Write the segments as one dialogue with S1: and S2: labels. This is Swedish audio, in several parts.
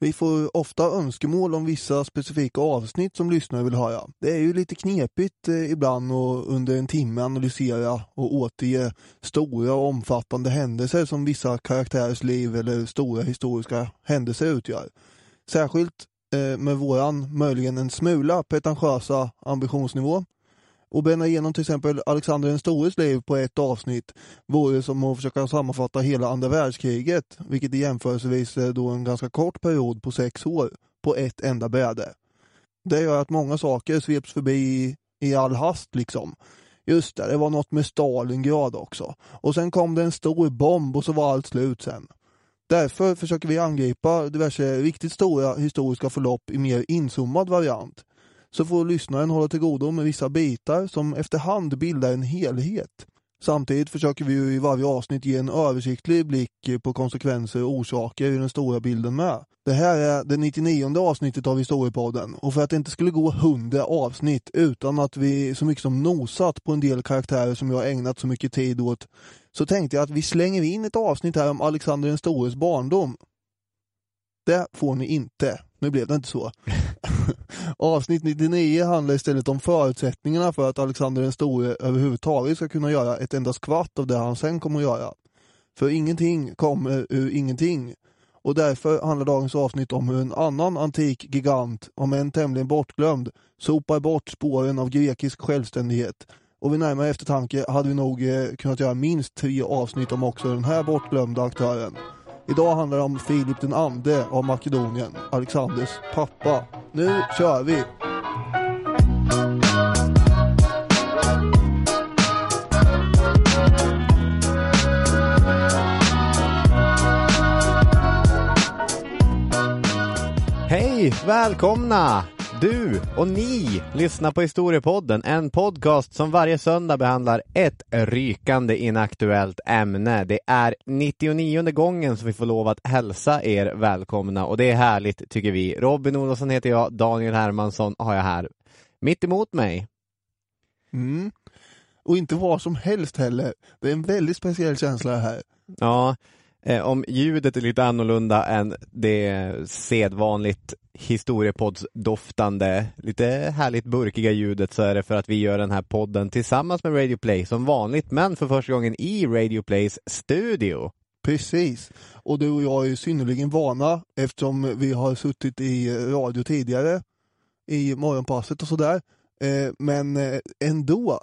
S1: Vi får ofta önskemål om vissa specifika avsnitt som lyssnare vill höra. Det är ju lite knepigt eh, ibland att under en timme analysera och återge stora och omfattande händelser som vissa karaktärers liv eller stora historiska händelser utgör. Särskilt eh, med våran möjligen en smula pretentiösa ambitionsnivå. Och bränna igenom till exempel Alexander den stores liv på ett avsnitt vore som att försöka sammanfatta hela andra världskriget, vilket i jämförelsevis är då en ganska kort period på sex år, på ett enda bräde. Det gör att många saker sveps förbi i, i all hast liksom. Just det, det var något med Stalingrad också. Och sen kom det en stor bomb och så var allt slut sen. Därför försöker vi angripa diverse riktigt stora historiska förlopp i mer inzoomad variant så får lyssnaren hålla till godo med vissa bitar som efterhand bildar en helhet. Samtidigt försöker vi ju i varje avsnitt ge en översiktlig blick på konsekvenser och orsaker i den stora bilden med. Det här är det 99 avsnittet av Historiepodden och för att det inte skulle gå 100 avsnitt utan att vi så mycket som nosat på en del karaktärer som jag ägnat så mycket tid åt så tänkte jag att vi slänger in ett avsnitt här om Alexander den stores barndom. Det får ni inte. Nu blev det inte så. Avsnitt 99 handlar istället om förutsättningarna för att Alexander den store överhuvudtaget ska kunna göra ett enda skvatt av det han sen kommer att göra. För ingenting kommer ur ingenting. Och därför handlar dagens avsnitt om hur en annan antik gigant, om en tämligen bortglömd, sopar bort spåren av grekisk självständighet. Och vid närmare eftertanke hade vi nog eh, kunnat göra minst tre avsnitt om också den här bortglömda aktören. Idag handlar det om Filip den ande av Makedonien, Alexanders pappa. Nu kör vi!
S2: Hej! Välkomna! Du och ni lyssnar på Historiepodden, en podcast som varje söndag behandlar ett rykande inaktuellt ämne. Det är 99 gången som vi får lov att hälsa er välkomna och det är härligt tycker vi. Robin Olofsson heter jag, Daniel Hermansson har jag här mitt emot mig.
S1: Mm. Och inte vad som helst heller. Det är en väldigt speciell känsla här.
S2: Ja, eh, om ljudet är lite annorlunda än det sedvanligt historiepoddsdoftande, lite härligt burkiga ljudet så är det för att vi gör den här podden tillsammans med Radio Play som vanligt, men för första gången i Radio Plays studio.
S1: Precis. Och du och jag är synnerligen vana eftersom vi har suttit i radio tidigare i morgonpasset och sådär. Eh, men eh, ändå.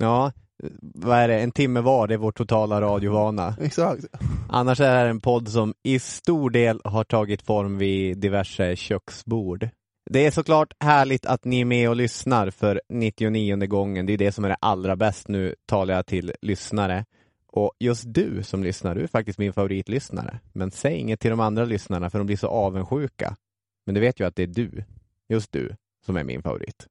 S2: Ja, vad är det, en timme var, det är vår totala radiovana.
S1: Exakt.
S2: Annars är det här en podd som i stor del har tagit form vid diverse köksbord. Det är såklart härligt att ni är med och lyssnar för 99 gången. Det är det som är det allra bäst. Nu talar jag till lyssnare. Och just du som lyssnar, du är faktiskt min favoritlyssnare. Men säg inget till de andra lyssnarna för de blir så avundsjuka. Men du vet ju att det är du, just du, som är min favorit.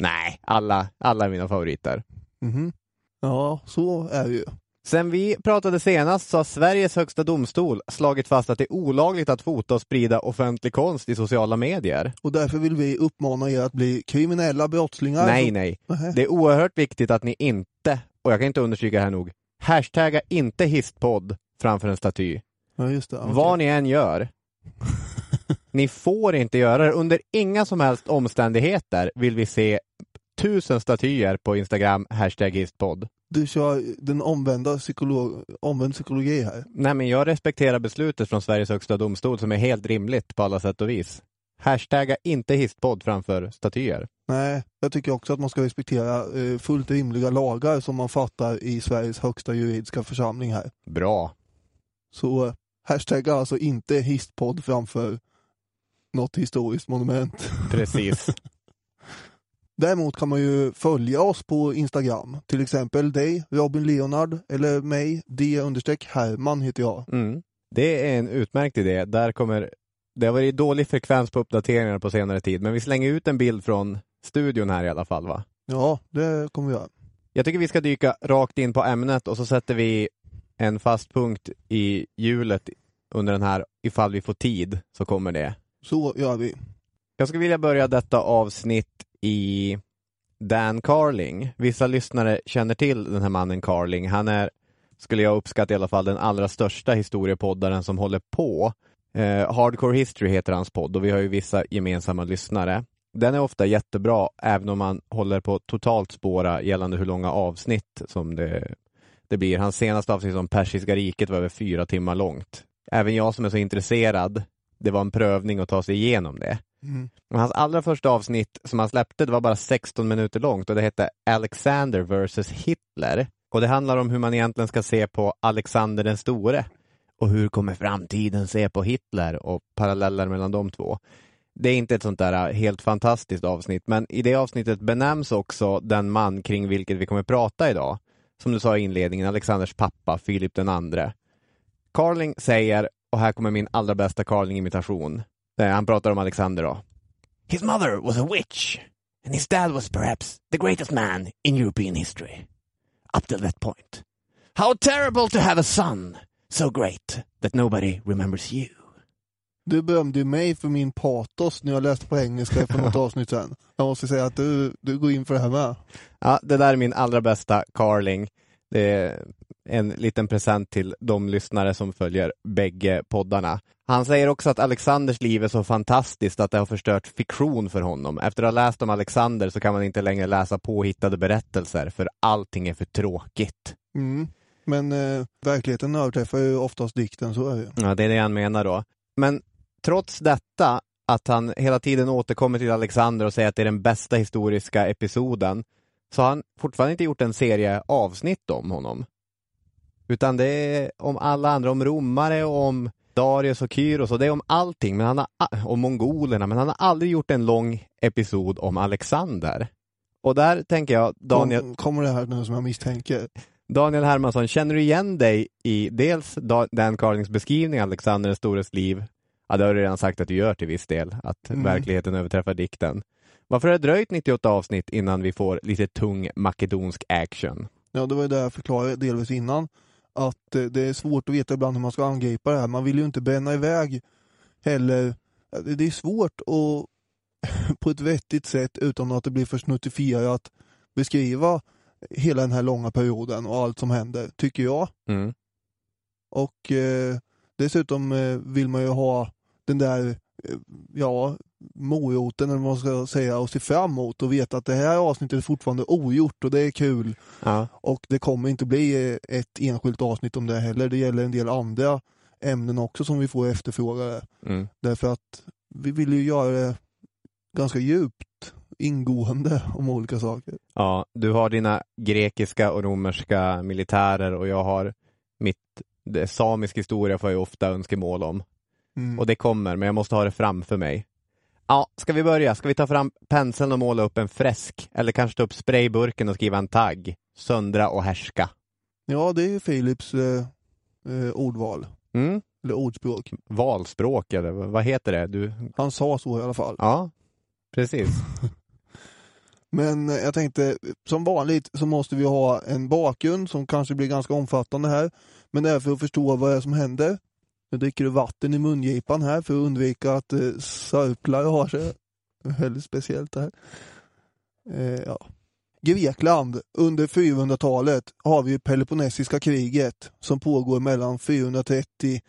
S2: Nej, alla, alla är mina favoriter.
S1: Mm. Ja, så är det ju.
S2: Sen vi pratade senast så har Sveriges högsta domstol slagit fast att det är olagligt att fota och sprida offentlig konst i sociala medier.
S1: Och därför vill vi uppmana er att bli kriminella brottslingar.
S2: Nej,
S1: Så-
S2: nej.
S1: Nähä.
S2: Det är oerhört viktigt att ni inte, och jag kan inte understryka här nog, hashtagga inte histpodd framför en staty.
S1: Ja, just det. okej.
S2: Vad ni än gör. ni får inte göra det. Under inga som helst omständigheter vill vi se tusen statyer på Instagram, hashtag histpodd.
S1: Du kör den omvända psykolog, omvänd psykologi här.
S2: Nej, men jag respekterar beslutet från Sveriges högsta domstol som är helt rimligt på alla sätt och vis. Hashtagga inte histpodd framför statyer.
S1: Nej, jag tycker också att man ska respektera eh, fullt rimliga lagar som man fattar i Sveriges högsta juridiska församling här.
S2: Bra.
S1: Så hashtagga alltså inte histpodd framför något historiskt monument.
S2: Precis.
S1: Däremot kan man ju följa oss på Instagram. Till exempel dig, Robin Leonard, eller mig, D-Herman heter jag.
S2: Mm. Det är en utmärkt idé. Där kommer, det har varit dålig frekvens på uppdateringar på senare tid, men vi slänger ut en bild från studion här i alla fall va?
S1: Ja, det kommer vi göra.
S2: Jag tycker vi ska dyka rakt in på ämnet och så sätter vi en fast punkt i hjulet under den här, ifall vi får tid, så kommer det.
S1: Så gör vi.
S2: Jag skulle vilja börja detta avsnitt i Dan Carling. Vissa lyssnare känner till den här mannen Carling. Han är, skulle jag uppskatta i alla fall, den allra största historiepoddaren som håller på. Eh, Hardcore History heter hans podd och vi har ju vissa gemensamma lyssnare. Den är ofta jättebra, även om man håller på att totalt spåra gällande hur långa avsnitt som det, det blir. Hans senaste avsnitt om Persiska riket var över fyra timmar långt. Även jag som är så intresserad, det var en prövning att ta sig igenom det.
S1: Mm.
S2: Hans allra första avsnitt som han släppte det var bara 16 minuter långt och det hette Alexander vs Hitler. Och det handlar om hur man egentligen ska se på Alexander den store. Och hur kommer framtiden se på Hitler och paralleller mellan de två. Det är inte ett sånt där äh, helt fantastiskt avsnitt, men i det avsnittet benämns också den man kring vilket vi kommer prata idag. Som du sa i inledningen, Alexanders pappa, Filip den andre. Carling säger, och här kommer min allra bästa Carling-imitation. Han pratar om Alexander då. His mother was a witch and his dad was perhaps the greatest man in European history. Up till that point. How terrible to have a son so great that nobody remembers you.
S1: Du berömde ju mig för min patos när jag läste på engelska för något avsnitt sen. Jag måste säga att du, du går in för det här med.
S2: Ja, det där är min allra bästa Carling. Det är en liten present till de lyssnare som följer bägge poddarna. Han säger också att Alexanders liv är så fantastiskt att det har förstört fiktion för honom. Efter att ha läst om Alexander så kan man inte längre läsa påhittade berättelser för allting är för tråkigt.
S1: Mm. Men eh, verkligheten överträffar ju oftast dikten, så är det.
S2: Ja, det är det han menar då. Men trots detta, att han hela tiden återkommer till Alexander och säger att det är den bästa historiska episoden, så har han fortfarande inte gjort en serie avsnitt om honom. Utan det är om alla andra, om romare och om Darius och Kyros och det är om allting, men han har, om mongolerna, men han har aldrig gjort en lång episod om Alexander. Och där tänker jag, Daniel,
S1: Kom, kommer det här nu som jag misstänker?
S2: Daniel Hermansson, känner du igen dig i dels Da- Dan Carlings beskrivning av Alexander den stores liv? Ja, det har du redan sagt att du gör till viss del, att
S1: Mm.
S2: verkligheten överträffar dikten. Varför har det dröjt 98 avsnitt innan vi får lite tung makedonsk action?
S1: Ja, det var ju det jag förklarade delvis innan. Att eh, det är svårt att veta ibland hur man ska angripa det här. Man vill ju inte bränna iväg heller. Det är svårt att på ett vettigt sätt utan att det blir för snuttifierat beskriva hela den här långa perioden och allt som händer, tycker jag.
S2: Mm.
S1: Och eh, dessutom eh, vill man ju ha den där, eh, ja, moroten eller vad man ska säga och se fram emot och veta att det här avsnittet är fortfarande ogjort och det är kul.
S2: Ja.
S1: Och det kommer inte bli ett enskilt avsnitt om det heller. Det gäller en del andra ämnen också som vi får efterfrågade.
S2: Mm.
S1: Därför att vi vill ju göra det ganska djupt, ingående om olika saker.
S2: ja, du har dina grekiska och romerska militärer och jag har mitt samisk historia får jag ofta önskemål om.
S1: Mm.
S2: Och det kommer, men jag måste ha det framför mig. Ja, ska vi börja? Ska vi ta fram penseln och måla upp en fresk? Eller kanske ta upp sprayburken och skriva en tagg? Söndra och härska.
S1: Ja, det är Philips eh, eh, ordval,
S2: Mm?
S1: eller ordspråk.
S2: Valspråk, eller vad heter det? Du...
S1: Han sa så i alla fall.
S2: Ja, precis.
S1: Men eh, jag tänkte, som vanligt så måste vi ha en bakgrund som kanske blir ganska omfattande här. Men det är för att förstå vad det är som händer. Nu dricker du vatten i mungipan här för att undvika att eh, sörplar har sig. Väldigt speciellt det här. Eh, ja. Grekland under 400-talet har vi Peloponnesiska kriget som pågår mellan 431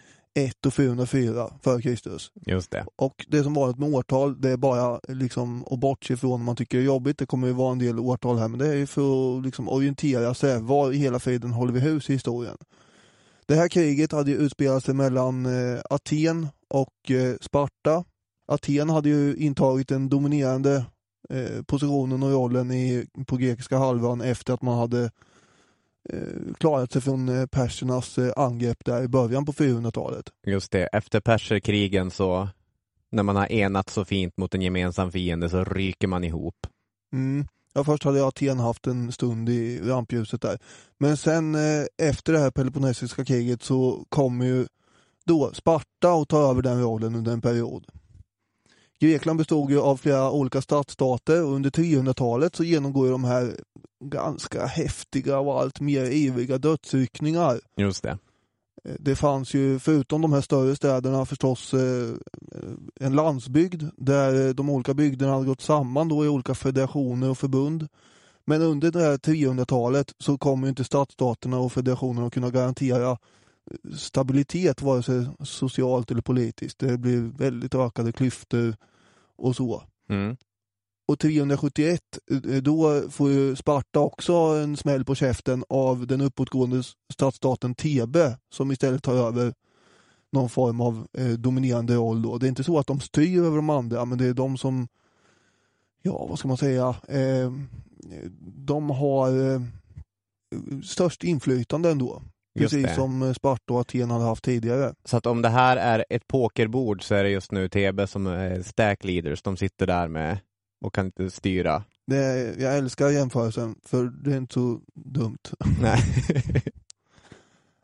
S1: och 404 före Kristus.
S2: Just det.
S1: Och det som vanligt med årtal, det är bara liksom att bortse ifrån om man tycker det är jobbigt. Det kommer ju vara en del årtal här, men det är ju för att liksom orientera sig. Var i hela friden håller vi hus i historien? Det här kriget hade ju utspelat sig mellan eh, Aten och eh, Sparta. Aten hade ju intagit den dominerande eh, positionen och rollen i, på grekiska halvön efter att man hade klarat sig från persernas angrepp där i början på 400-talet.
S2: Just det. Efter perserkrigen så, när man har enat så fint mot en gemensam fiende så ryker man ihop.
S1: Mm. Ja, först hade Aten haft en stund i rampljuset där. Men sen eh, efter det här Peloponnesiska kriget så kommer ju då Sparta och tar över den rollen under en period. Grekland bestod ju av flera olika stadsstater och under 300-talet så genomgår ju de här ganska häftiga och allt mer ivriga dödsryckningar.
S2: Just det.
S1: Eh, det fanns ju, förutom de här större städerna, förstås eh, eh, en landsbygd där de olika bygderna hade gått samman då i olika federationer och förbund. Men under det här 300-talet så kommer inte stadsstaterna och federationerna att kunna garantera stabilitet vare sig socialt eller politiskt. Det blir väldigt ökade klyftor och så.
S2: Mm.
S1: Och 371, eh, då får ju Sparta också en smäll på käften av den uppåtgående stadsstaten Thebe som istället tar över någon form av eh, dominerande roll då. Det är inte så att de styr över de andra, men det är de som, ja vad ska man säga, eh, de har eh, störst inflytande ändå.
S2: Just
S1: Precis
S2: det.
S1: som eh, Sparta och Aten hade haft tidigare.
S2: Så att om det här är ett pokerbord så är det just nu TB som är stack leaders. De sitter där med och kan inte styra.
S1: Det är, jag älskar jämförelsen, för det är inte så dumt.
S2: Nej.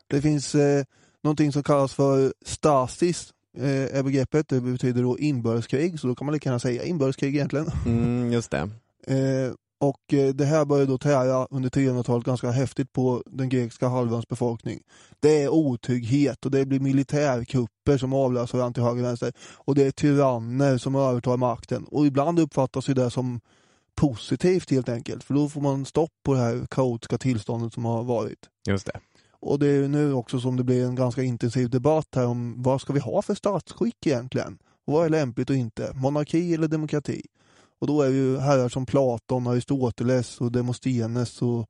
S1: Det finns eh, någonting som kallas för stasis, eh, är begreppet. Det betyder då inbördeskrig, så då kan man lika gärna säga inbördeskrig egentligen.
S2: mm, just det.
S1: Eh, och eh, det här började då tära under 300-talet ganska häftigt på den grekiska halvöns befolkning. Det är otrygghet och det blir militärkupper som avlöser varandra till höger och vänster. Och det är tyranner som övertar makten. Och ibland uppfattas ju det som positivt helt enkelt, för då får man stopp på det här kaotiska tillståndet som har varit.
S2: Just det.
S1: Och det är nu också som det blir en ganska intensiv debatt här om vad ska vi ha för statsskick egentligen? Och vad är lämpligt och inte? Monarki eller demokrati? Och då är ju herrar som Platon, Aristoteles och Demosthenes och,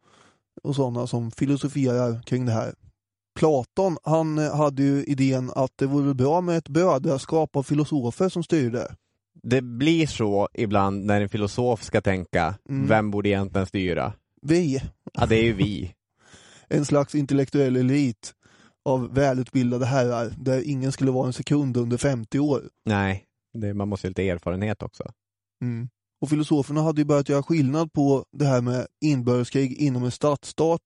S1: och sådana som filosoferar kring det här. Platon, han eh, hade ju idén att det vore bra med ett brödraskap av filosofer som styrde.
S2: Det blir så ibland när en filosof ska tänka,
S1: Mm.
S2: vem borde egentligen styra?
S1: Vi,
S2: Ja, det är ju vi.
S1: en slags intellektuell elit av välutbildade herrar där ingen skulle vara en sekund under 50 år.
S2: Nej, det, man måste ha lite erfarenhet också.
S1: Mm. Och filosoferna hade ju börjat göra skillnad på det här med inbördeskrig inom en stadsstat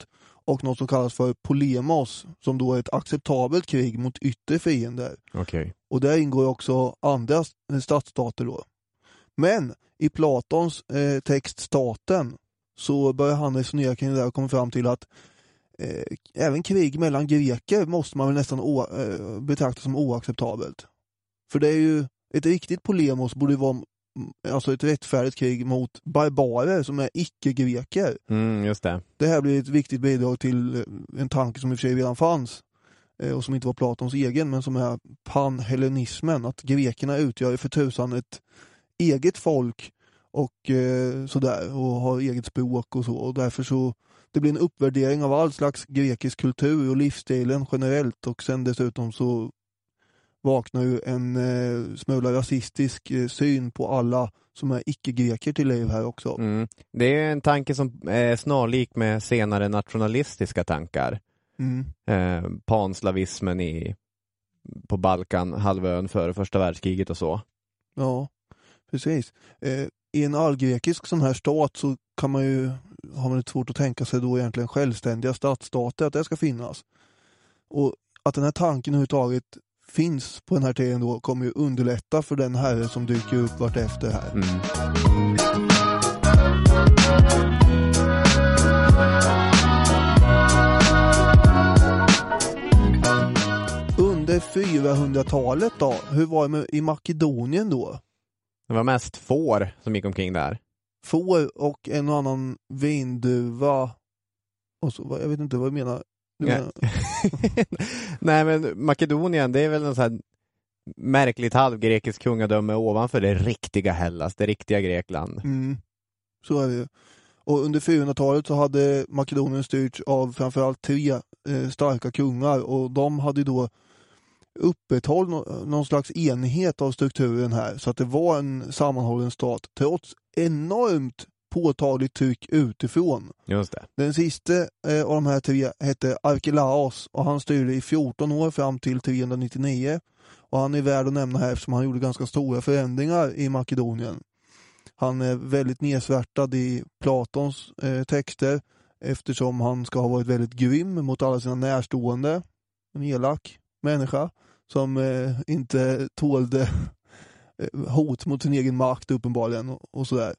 S1: och något som kallas för polemos, som då är ett acceptabelt krig mot yttre fiender.
S2: Okej.
S1: Och där ingår också andra stadsstater då. Men i Platons eh, text Staten så börjar han resonera kring det där och kommer fram till att eh, även krig mellan greker måste man väl nästan eh, betrakta som oacceptabelt. För det är ju, ett riktigt polemos borde vara alltså ett rättfärdigt krig mot barbarer som är icke-greker.
S2: Mm, just det.
S1: Det här blir ett viktigt bidrag till eh, en tanke som i och för sig redan fanns eh, och som inte var Platons egen men som är panhellenismen, att grekerna utgör för tusan ett eget folk och eh, sådär och har eget språk och så och därför så det blir en uppvärdering av all slags grekisk kultur och livsstilen generellt och sen dessutom så vaknar ju en eh, smula rasistisk eh, syn på alla som är icke-greker till liv här också.
S2: Mm. Det är en tanke som är snarlik med senare nationalistiska tankar.
S1: Mm.
S2: Eh, panslavismen i, på Balkan, halvön före första världskriget och så.
S1: Ja, precis. Eh, I en allgrekisk sån här stat så kan man ju, har man lite svårt att tänka sig då egentligen självständiga stadsstater, att det ska finnas. Och att den här tanken överhuvudtaget finns på den här tiden då kommer ju underlätta för den herre som dyker upp vart efter här.
S2: Mm.
S1: Under 400-talet då, hur var det i Makedonien då?
S2: Det var mest får som gick omkring där.
S1: Får och en och annan vinduva. Och så, jag vet inte vad du menar.
S2: Ja. Nej men Makedonien, det är väl något så här märkligt halvgrekiskt kungadöme ovanför det riktiga Hellas, det riktiga Grekland.
S1: Mm, så är det ju. Och under 400-talet så hade Makedonien styrts av framförallt tre eh, starka kungar och de hade då upprätthållit nå- någon slags enhet av strukturen här så att det var en sammanhållen stat trots enormt påtagligt tryck utifrån.
S2: Just det.
S1: Den sista eh, av de här tre hette Arkelaos och han styrde i 14 år fram till 399. Och han är värd att nämna här eftersom han gjorde ganska stora förändringar i Makedonien. Han är väldigt nedsvärtad i Platons eh, texter eftersom han ska ha varit väldigt grym mot alla sina närstående. En elak människa som eh, inte tålde eh, hot mot sin egen makt uppenbarligen och, och sådär.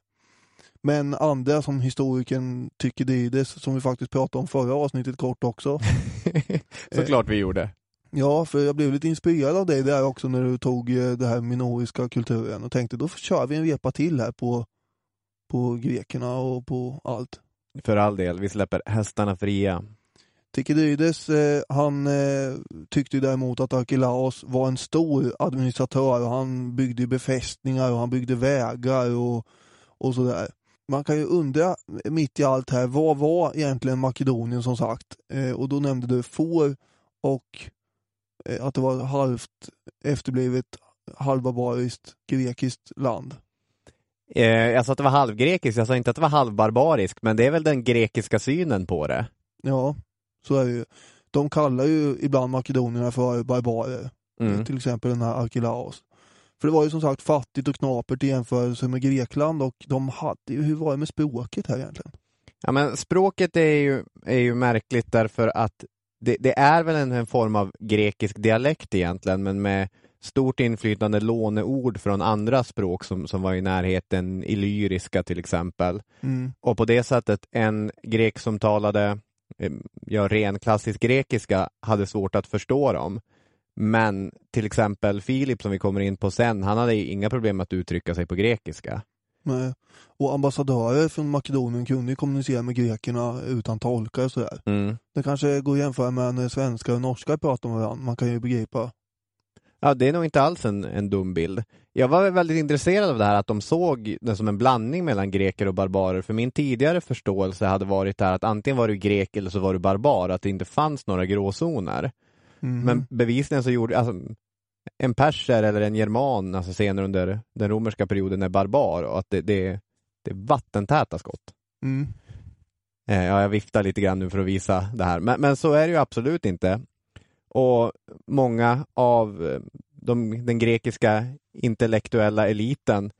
S1: Men andra som historikern Tykidides, som vi faktiskt pratade om förra avsnittet kort också.
S2: Såklart vi gjorde.
S1: Ja, för jag blev lite inspirerad av dig där också när du tog eh, det här minoriska kulturen och tänkte då kör vi en repa till här på, på grekerna och på allt.
S2: För all del, vi släpper hästarna fria.
S1: Tykidides, eh, han eh, tyckte däremot att Arkelaos var en stor administratör och han byggde befästningar och han byggde vägar och, och sådär. Man kan ju undra mitt i allt här, vad var egentligen Makedonien som sagt? Eh, och då nämnde du får och eh, att det var halvt efterblivet halvbarbariskt grekiskt land.
S2: Eh, jag sa att det var halvgrekiskt, jag sa inte att det var halvbarbariskt, men det är väl den grekiska synen på det.
S1: Ja, så är det ju. De kallar ju ibland makedonierna för barbarer.
S2: Mm.
S1: Till exempel den här Arkelaos. För det var ju som sagt fattigt och knapert i jämförelse med Grekland och de hade ju, hur var det med språket här egentligen?
S2: Ja, men språket är ju, är ju märkligt därför att det, det är väl en, en form av grekisk dialekt egentligen, men med stort inflytande låneord från andra språk som, som var i närheten, illyriska till exempel.
S1: Mm.
S2: Och på det sättet, en grek som talade eh, ja, ren klassisk grekiska hade svårt att förstå dem. Men till exempel Filip som vi kommer in på sen, han hade inga problem att uttrycka sig på grekiska.
S1: Nej. Och ambassadörer från Makedonien kunde ju kommunicera med grekerna utan tolkar och sådär.
S2: Mm.
S1: Det kanske går att jämföra med när svenskar och norskar pratar med varandra. Man kan ju begripa.
S2: Ja, det är nog inte alls en, en dum bild. Jag var väldigt intresserad av det här att de såg det som en blandning mellan greker och barbarer, för min tidigare förståelse hade varit det här att antingen var du grek eller så var du barbar, att det inte fanns några gråzoner.
S1: Mhm.
S2: Men bevisligen så gjorde, alltså, en perser eller en german, alltså senare under den romerska perioden, är barbar och att det, det, det är vattentäta skott.
S1: Mm.
S2: Eh, Ja, jag viftar lite grann nu för att visa det här, men, men så är det ju absolut inte. Och många av eh, de, den grekiska intellektuella eliten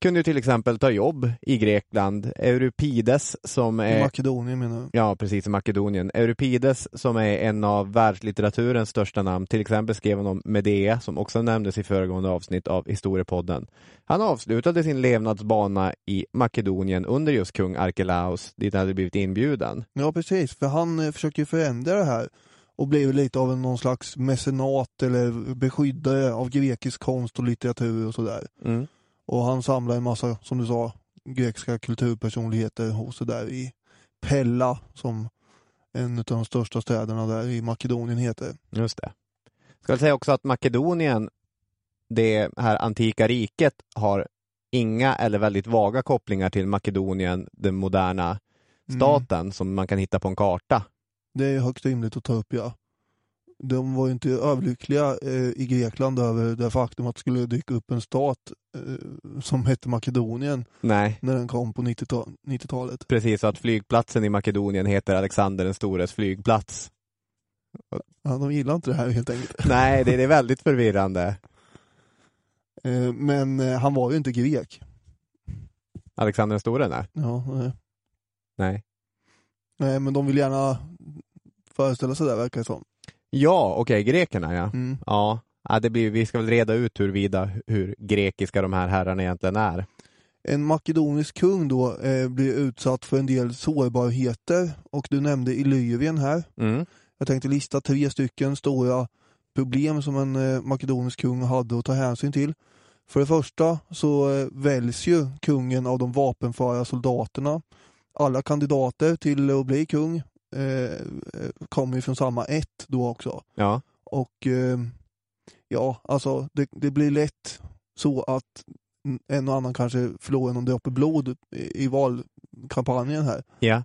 S2: kunde ju till exempel ta jobb i Grekland. Euripides som
S1: I
S2: är
S1: Makedonien menar jag.
S2: Ja, precis, i Makedonien. Euripides som är en av världslitteraturens största namn, till exempel skrev han om Medea, som också nämndes i föregående avsnitt av Historiepodden. Han avslutade sin levnadsbana i Makedonien under just kung Arkelaus, dit han hade blivit inbjuden.
S1: Ja precis, för han eh, försöker ju förändra det här och blev lite av någon slags mecenat eller beskyddare av grekisk konst och litteratur och sådär.
S2: Mm.
S1: Och han samlar en massa, som du sa, grekiska kulturpersonligheter och sådär i Pella som en av de största städerna där i Makedonien heter.
S2: Just det. Ska jag säga också att Makedonien, det här antika riket, har inga eller väldigt vaga kopplingar till Makedonien, den moderna staten, som man kan hitta på en karta.
S1: Det är högst rimligt att ta upp ja. De var ju inte överlyckliga eh, i Grekland över det faktum att det skulle dyka upp en stat eh, som hette Makedonien
S2: Nej.
S1: när den kom på 90-ta- 90-talet.
S2: Precis, så att flygplatsen i Makedonien heter Alexander den stores flygplats.
S1: Ja, de gillar inte det här helt enkelt.
S2: Nej, det, det är väldigt förvirrande.
S1: Eh, men eh, han var ju inte grek.
S2: Alexander den store? Nej.
S1: Ja, nej.
S2: nej.
S1: nej, men de vill gärna föreställa sig det verkar det som.
S2: Ja, okej, grekerna ja.
S1: Mm.
S2: Ja, ja det blir, vi ska väl reda ut huruvida hur grekiska de här herrarna egentligen är.
S1: En makedonisk kung då eh, blir utsatt för en del sårbarheter och du nämnde Illyrien här.
S2: Mm.
S1: Jag tänkte lista tre stycken stora problem som en eh, makedonisk kung hade att ta hänsyn till. För det första så eh, väljs ju kungen av de vapenföra soldaterna. Alla kandidater till att bli kung eh, kommer ju från samma ett då också.
S2: Ja.
S1: Och eh, ja, alltså det, det blir lätt så att en och annan kanske förlorar någon droppe blod i, i valkampanjen här.
S2: Ja.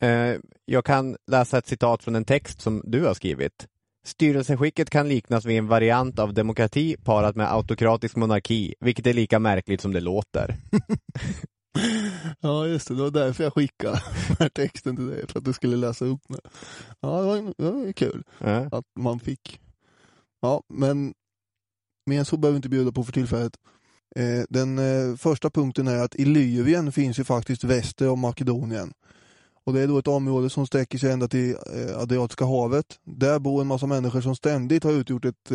S2: Eh, jag kan läsa ett citat från en text som du har skrivit. Styrelseskicket kan liknas vid en variant av demokrati parat med autokratisk monarki, vilket är lika märkligt som det låter.
S1: ja, just det. Det var därför jag skickade den här texten till dig, för att du skulle läsa upp den. Ja, det var, det var kul
S2: Ja.
S1: att man fick. Ja, men mer än så behöver vi inte bjuda på för tillfället. Eh, den eh, första punkten är att Illyrien finns ju faktiskt väster om Makedonien. Och det är då ett område som sträcker sig ända till eh, Adriatiska havet. Där bor en massa människor som ständigt har utgjort ett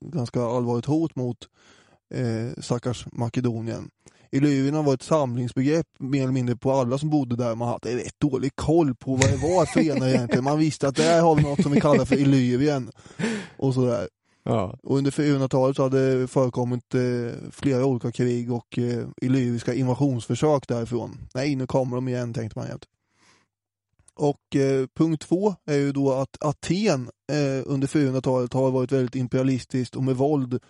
S1: ganska allvarligt hot mot eh, stackars Makedonien. Illyrierna var ett samlingsbegrepp mer eller mindre på alla som bodde där. Man hade rätt dålig koll på vad det var för ena egentligen. Man visste att där har vi något som vi kallar för Illyrien. Och sådär.
S2: Ja.
S1: Och under 400-talet så hade det förekommit eh, flera olika krig och eh, illyriska invasionsförsök därifrån. Nej, nu kommer de igen tänkte man jämt. Och eh, punkt två är ju då att Aten eh, under 400-talet har varit väldigt imperialistiskt och med våld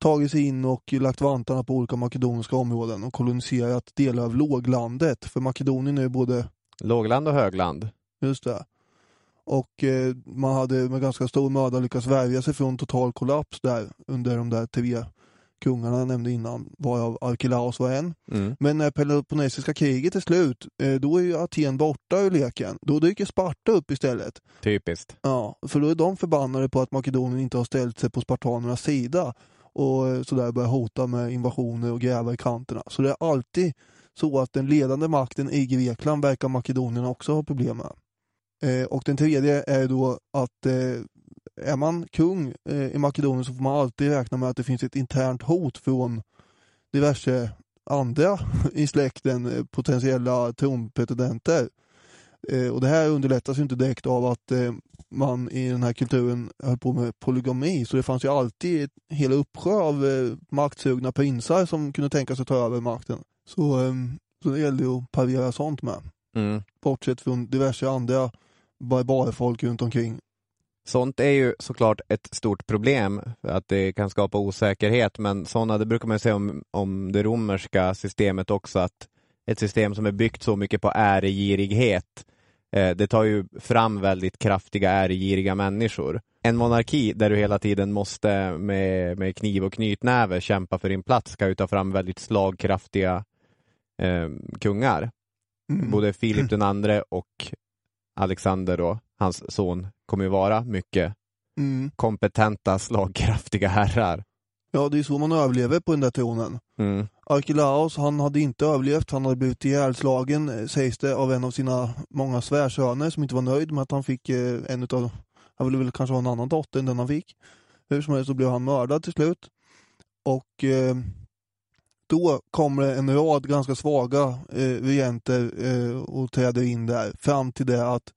S1: tagit sig in och lagt vantarna på olika makedoniska områden och koloniserat delar av låglandet. För Makedonien är ju både
S2: Lågland och högland.
S1: Just det. Och eh, man hade med ganska stor möda lyckats värja sig från total kollaps där under de där tre kungarna jag nämnde innan, varav Arkelaos var en.
S2: Mm.
S1: Men när Peloponnesiska kriget är slut, eh, då är ju Aten borta ur leken. Då dyker Sparta upp istället.
S2: Typiskt.
S1: Ja, för då är de förbannade på att Makedonien inte har ställt sig på spartanernas sida och sådär börjar hota med invasioner och gräva i kanterna. Så det är alltid så att den ledande makten i Grekland verkar makedonierna också ha problem med. Eh, och den tredje är då att eh, är man kung eh, i Makedonien så får man alltid räkna med att det finns ett internt hot från diverse andra i släkten, eh, potentiella tronpretendenter. Eh, och det här underlättas ju inte direkt av att eh, man i den här kulturen höll på med polygami, så det fanns ju alltid en hel uppsjö av eh, maktsugna prinsar som kunde tänka sig ta över makten. Så, eh, så det gällde ju att parera sånt med.
S2: Mm.
S1: Bortsett från diverse andra barbarfolk runt omkring.
S2: Sånt är ju såklart ett stort problem, att det kan skapa osäkerhet, men sådana, det brukar man säga om, om det romerska systemet också, att ett system som är byggt så mycket på äregirighet, eh, det tar ju fram väldigt kraftiga äregiriga människor. En monarki där du hela tiden måste med, med kniv och knytnäve kämpa för din plats ska ju ta fram väldigt slagkraftiga eh, kungar.
S1: Mm.
S2: Både Filip den andre och Alexander då, hans son, kommer ju vara mycket
S1: Mm.
S2: kompetenta, slagkraftiga herrar.
S1: Ja, det är så man överlever på den där tronen.
S2: Mm.
S1: Arkelaos, han hade inte överlevt, han hade blivit ihjälslagen eh, sägs det av en av sina många svärsöner som inte var nöjd med att han fick eh, en utav, han ville väl kanske ha en annan dotter än den han fick. Hur som helst så blev han mördad till slut. Och eh, då kommer det en rad ganska svaga eh, regenter eh, och träder in där fram till det att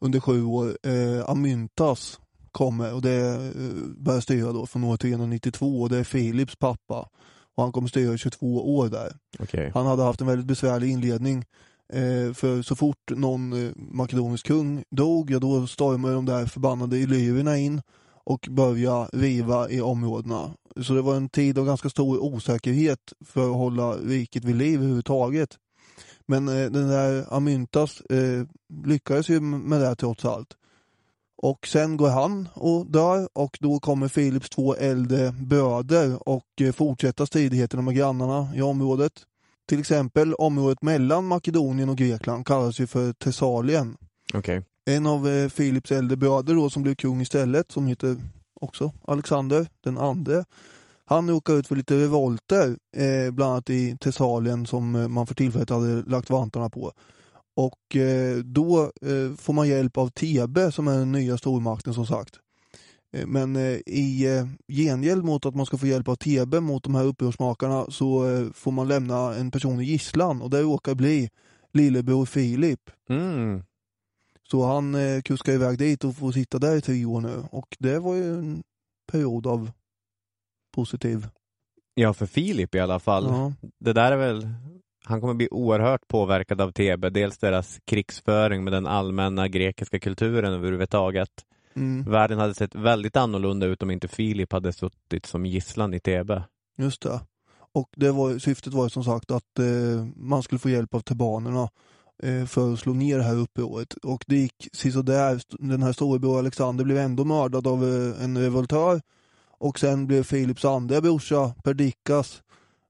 S1: under sju år eh, Amyntas kommer och det eh, börjar styra då från år 392 och det är Filips pappa. Och han kommer styra i 22 år där.
S2: Okej.
S1: Han hade haft en väldigt besvärlig inledning. Eh, för så fort någon eh, makedonisk kung dog, ja då stormade de där förbannade illyrierna in och började riva i områdena. Så det var en tid av ganska stor osäkerhet för att hålla riket vid liv överhuvudtaget. Men eh, den där Amyntas eh, lyckades ju med det trots allt. Och sen går han och dör och då kommer Filips två äldre bröder och eh, fortsätter stridigheterna med grannarna i området. Till exempel området mellan Makedonien och Grekland kallas ju för Thessalien.
S2: Okej.
S1: En av eh, Filips äldre bröder då som blev kung istället, som heter också Alexander den andre. Han råkade ut för lite revolter, eh, bland annat i Thessalien som eh, man för tillfället hade lagt vantarna på. Och eh, då eh, får man hjälp av Thebe som är den nya stormakten som sagt. Eh, Men i gengäld mot att man ska få hjälp av Thebe mot de här upprorsmakarna så får man lämna en person i gisslan och det råkar bli lillebror Filip.
S2: Mm.
S1: Så han eh, kuskar iväg dit och får sitta där i tre år nu. Och det var ju en period av positiv.
S2: Ja, för Filip i alla fall.
S1: Ja.
S2: Det där är väl, han kommer bli oerhört påverkad av TB. Dels deras krigsföring med den allmänna grekiska kulturen överhuvudtaget.
S1: Mm,
S2: Världen hade sett väldigt annorlunda ut om inte Filip hade suttit som gisslan i TB.
S1: just det. Och det var, syftet var ju som sagt att eh, man skulle få hjälp av tebanerna eh, för att slå ner det här upproret. Och det gick sisådär. Den här storebror Alexander blev ändå mördad av eh, en revoltör. Och sen blev Filips andra brorsa Perdikas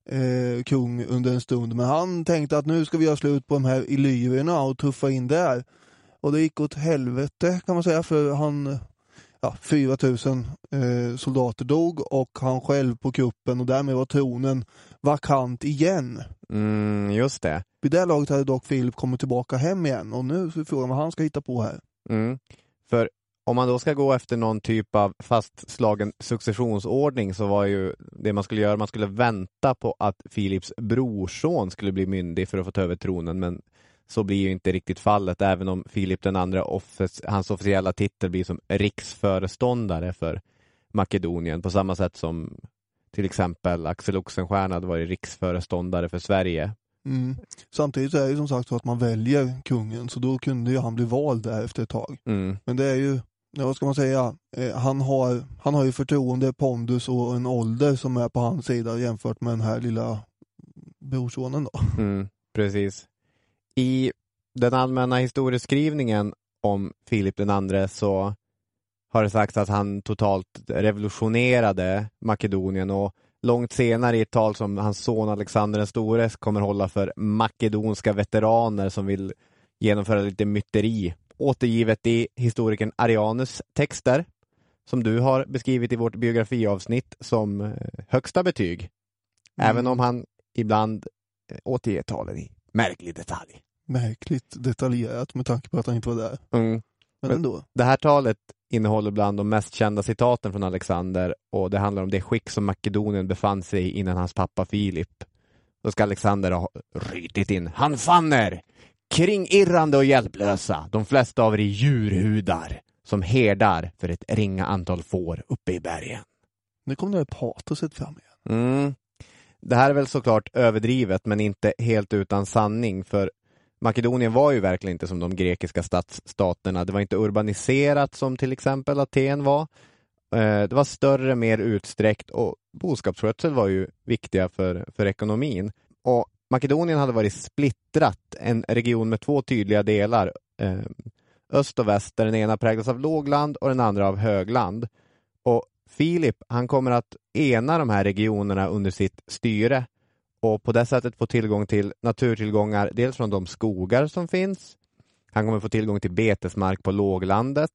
S1: eh, kung under en stund. Men han tänkte att nu ska vi göra slut på de här illyrierna och tuffa in där. Och det gick åt helvete kan man säga för han ja, 4000 eh, soldater dog och han själv på kuppen och därmed var tronen vakant igen.
S2: Mm, just det.
S1: Vid det laget hade dock Filip kommit tillbaka hem igen och nu är frågan vad han ska hitta på här.
S2: Mm. För om man då ska gå efter någon typ av fastslagen successionsordning så var ju det man skulle göra, man skulle vänta på att Filips brorson skulle bli myndig för att få ta över tronen, men så blir ju inte riktigt fallet, även om Filip den andra, offic hans officiella titel blir som riksföreståndare för Makedonien, på samma sätt som till exempel Axel Oxenstierna hade varit riksföreståndare för Sverige.
S1: Mm. Samtidigt är det ju som sagt så att man väljer kungen så då kunde ju han bli vald där efter ett tag.
S2: Mm.
S1: Men det är ju, ja, vad ska man säga, eh, han, har, han har ju förtroende, pondus och en ålder som är på hans sida jämfört med den här lilla brorsonen då.
S2: Mm, precis. I den allmänna historieskrivningen om Filip den andre så har det sagts att han totalt revolutionerade Makedonien och långt senare i ett tal som hans son Alexander den store kommer hålla för makedonska veteraner som vill genomföra lite myteri återgivet i historikern Arianus texter som du har beskrivit i vårt biografiavsnitt som eh, högsta betyg. Även om han ibland eh, återger talen i märklig detalj.
S1: Märkligt detaljerat med tanke på att han inte var där.
S2: Mm.
S1: Men
S2: Men-
S1: ändå.
S2: Det här talet innehåller bland de mest kända citaten från Alexander och det handlar om det skick som Makedonien befann sig i innan hans pappa Filip. Då ska Alexander ha rytit in. Han fann er! Kringirrande och hjälplösa, de flesta av er i djurhudar, som herdar för ett ringa antal får uppe i bergen.
S1: Nu kom det här patoset fram igen.
S2: Mm. Det här är väl såklart överdrivet, men inte helt utan sanning, för Makedonien var ju verkligen inte som de grekiska stadsstaterna. Det var inte urbaniserat som till exempel Aten var. Eh, Det var större, mer utsträckt och boskapsskötsel var ju viktiga för, för ekonomin. Och Makedonien hade varit splittrat, en region med två tydliga delar. eh, Öst och väst, där den ena präglas av lågland och den andra av högland. Och Filip, han kommer att ena de här regionerna under sitt styre och på det sättet få tillgång till naturtillgångar, dels från de skogar som finns. Han kommer få tillgång till betesmark på låglandet.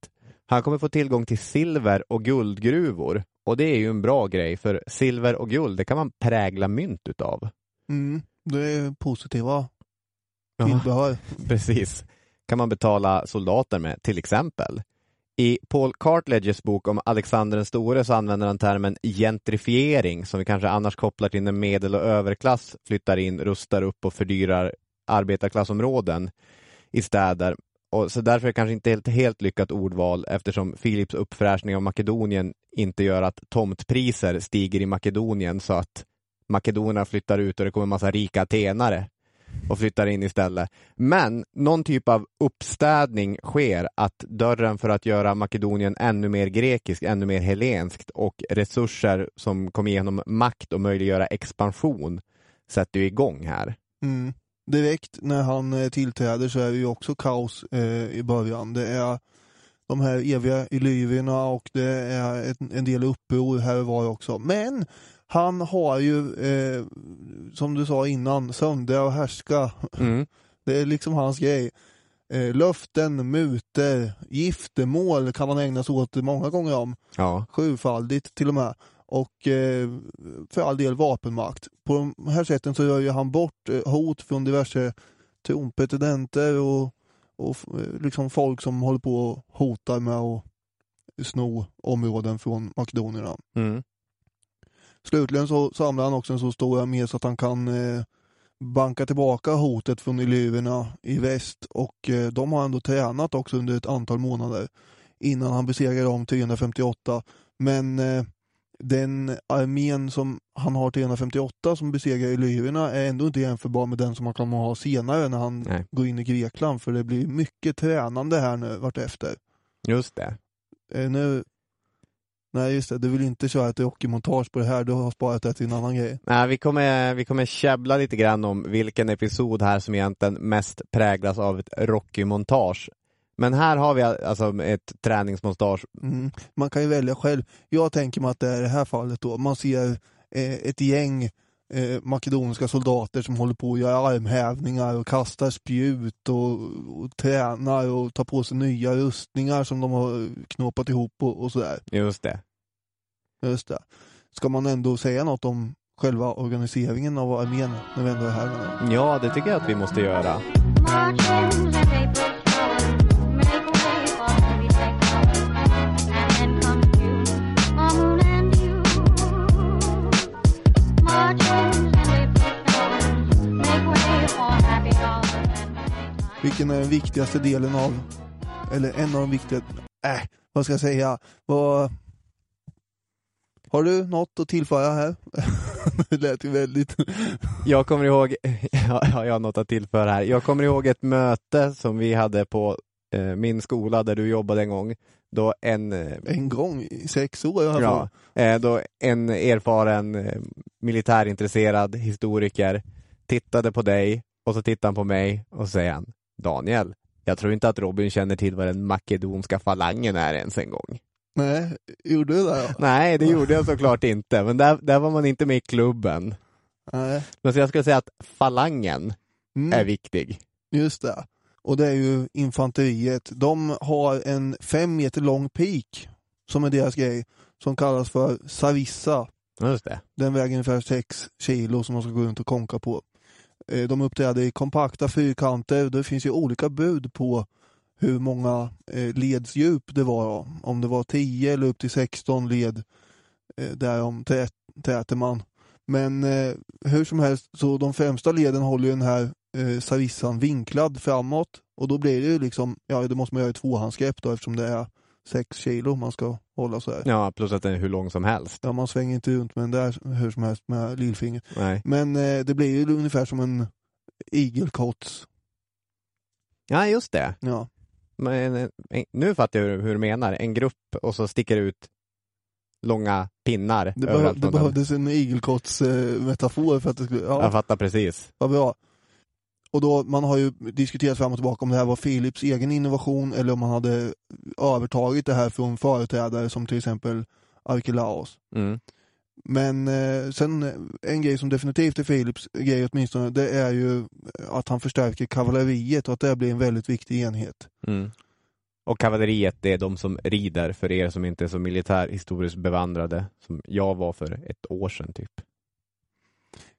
S2: Han kommer få tillgång till silver och guldgruvor. Och det är ju en bra grej, för silver och guld, det kan man prägla mynt utav.
S1: Mm. Det är positiva
S2: Ja.
S1: tillbehör.
S2: Precis. Kan man betala soldater med, till exempel. I Paul Cartledges bok om Alexander den store så använder han termen gentrifiering som vi kanske annars kopplar till när medel och överklass flyttar in, rustar upp och fördyrar arbetarklassområden i städer. Och så därför är det kanske inte helt, helt lyckat ordval eftersom Philips uppfräschning av Makedonien inte gör att tomtpriser stiger i Makedonien så att makedonerna flyttar ut och det kommer massa rika atenare och flyttar in istället. Men någon typ av uppstädning sker att dörren för att göra Makedonien ännu mer grekisk, ännu mer hellenskt och resurser som kommer igenom makt och möjliggöra expansion sätter ju igång här.
S1: Mm. Direkt när han eh, tillträder så är det ju också kaos eh, i början. Det är de här eviga illyrierna och det är en, en del uppror här och var också. Men han har ju, eh, som du sa innan, söndra och härska.
S2: Mm.
S1: Det är liksom hans grej. Eh, löften, muter, giftermål kan han ägna sig åt många gånger om.
S2: Ja.
S1: Sjufaldigt till och med. Och eh, för all del vapenmakt. På de här sätten så gör ju han bort eh, hot från diverse tronpretendenter och, och eh, liksom folk som håller på och hotar med att sno områden från makedonierna.
S2: Mm.
S1: Slutligen så samlar han också en så stor armé så att han kan eh, banka tillbaka hotet från illyrierna i väst och eh, de har ändå tränat också under ett antal månader innan han besegrar dem 358. Men eh, den armén som han har 358 som besegrar illyrierna är ändå inte jämförbar med den som han kommer ha senare när han
S2: Nej.
S1: går in i Grekland för det blir mycket tränande här nu vartefter.
S2: Just det.
S1: Eh, nu... Nej just det, du vill inte köra ett Rocky-montage på det här, du har sparat det till en annan grej.
S2: Nej, vi kommer, vi kommer käbbla lite grann om vilken episod här som egentligen mest präglas av ett Rocky-montage. Men här har vi alltså ett träningsmontage.
S1: Mm. Man kan ju välja själv. Jag tänker mig att det är det här fallet då. Man ser eh, ett gäng eh, makedoniska soldater som håller på att göra armhävningar och kastar spjut och, och tränar och tar på sig nya rustningar som de har knåpat ihop och, och sådär.
S2: Just det.
S1: Just det. Ska man ändå säga något om själva organiseringen av armén när vi ändå är här nu?
S2: Ja, det tycker jag att vi måste göra.
S1: Vilken är den viktigaste delen av, eller en av de viktigaste, äh, vad ska jag säga? Vad, har du något att tillföra här? det lät ju väldigt...
S2: Jag kommer ihåg, ja, jag har något att tillföra här. Jag kommer ihåg ett möte som vi hade på eh, min skola där du jobbade en gång. Då en, eh,
S1: En gång i sex år
S2: ja, eh, då en erfaren eh, militärintresserad historiker tittade på dig och så tittade han på mig och så säger han Daniel, jag tror inte att Robin känner till vad den makedonska falangen är ens en gång.
S1: Nej, gjorde du det?
S2: Nej, det gjorde jag såklart inte, men där, där var man inte med i klubben.
S1: Nej.
S2: Men så jag skulle säga att falangen
S1: Mm.
S2: är viktig.
S1: Just det. Och det är ju infanteriet. De har en fem meter lång pik som är deras grej, som kallas för Sarissa.
S2: Just det.
S1: Den väger ungefär 6 kilo som man ska gå runt och konka på. Eh, de uppträder i kompakta fyrkanter. Det finns ju olika bud på hur många eh, ledsdjup det var. Om det var 10 eller upp till 16 led. Eh, Därom täter man. Men hur som helst, så de främsta leden håller ju den här sarissan vinklad framåt. Och då blir det ju liksom, ja det måste man göra i tvåhandsgrepp då eftersom det är 6 kilo man ska hålla så här.
S2: Ja, plus att den är hur lång som helst.
S1: Ja, man svänger inte runt med den där hur som helst med lillfingret.
S2: Nej.
S1: Men eh, det blir ju ungefär som en igelkotts.
S2: Ja, just det.
S1: Ja.
S2: Men, eh, nu fattar jag hur, du menar. En grupp och så sticker ut långa pinnar
S1: Det, behö det behövdes en igelkotts eh, för att det skulle, ja,
S2: Jag fattar precis.
S1: vad bra. Och då, man har ju diskuterat fram och tillbaka om det här var Philips egen innovation eller om man hade övertagit det här från företrädare som till exempel Arkelaos.
S2: Mm.
S1: Men eh, sen en grej som definitivt är Philips grej åtminstone, det är ju att han förstärker kavalleriet och att det blir en väldigt viktig enhet.
S2: Mm. Och kavalleriet, det är de som rider, för er som inte är så militärhistoriskt bevandrade, som jag var för ett år sedan typ.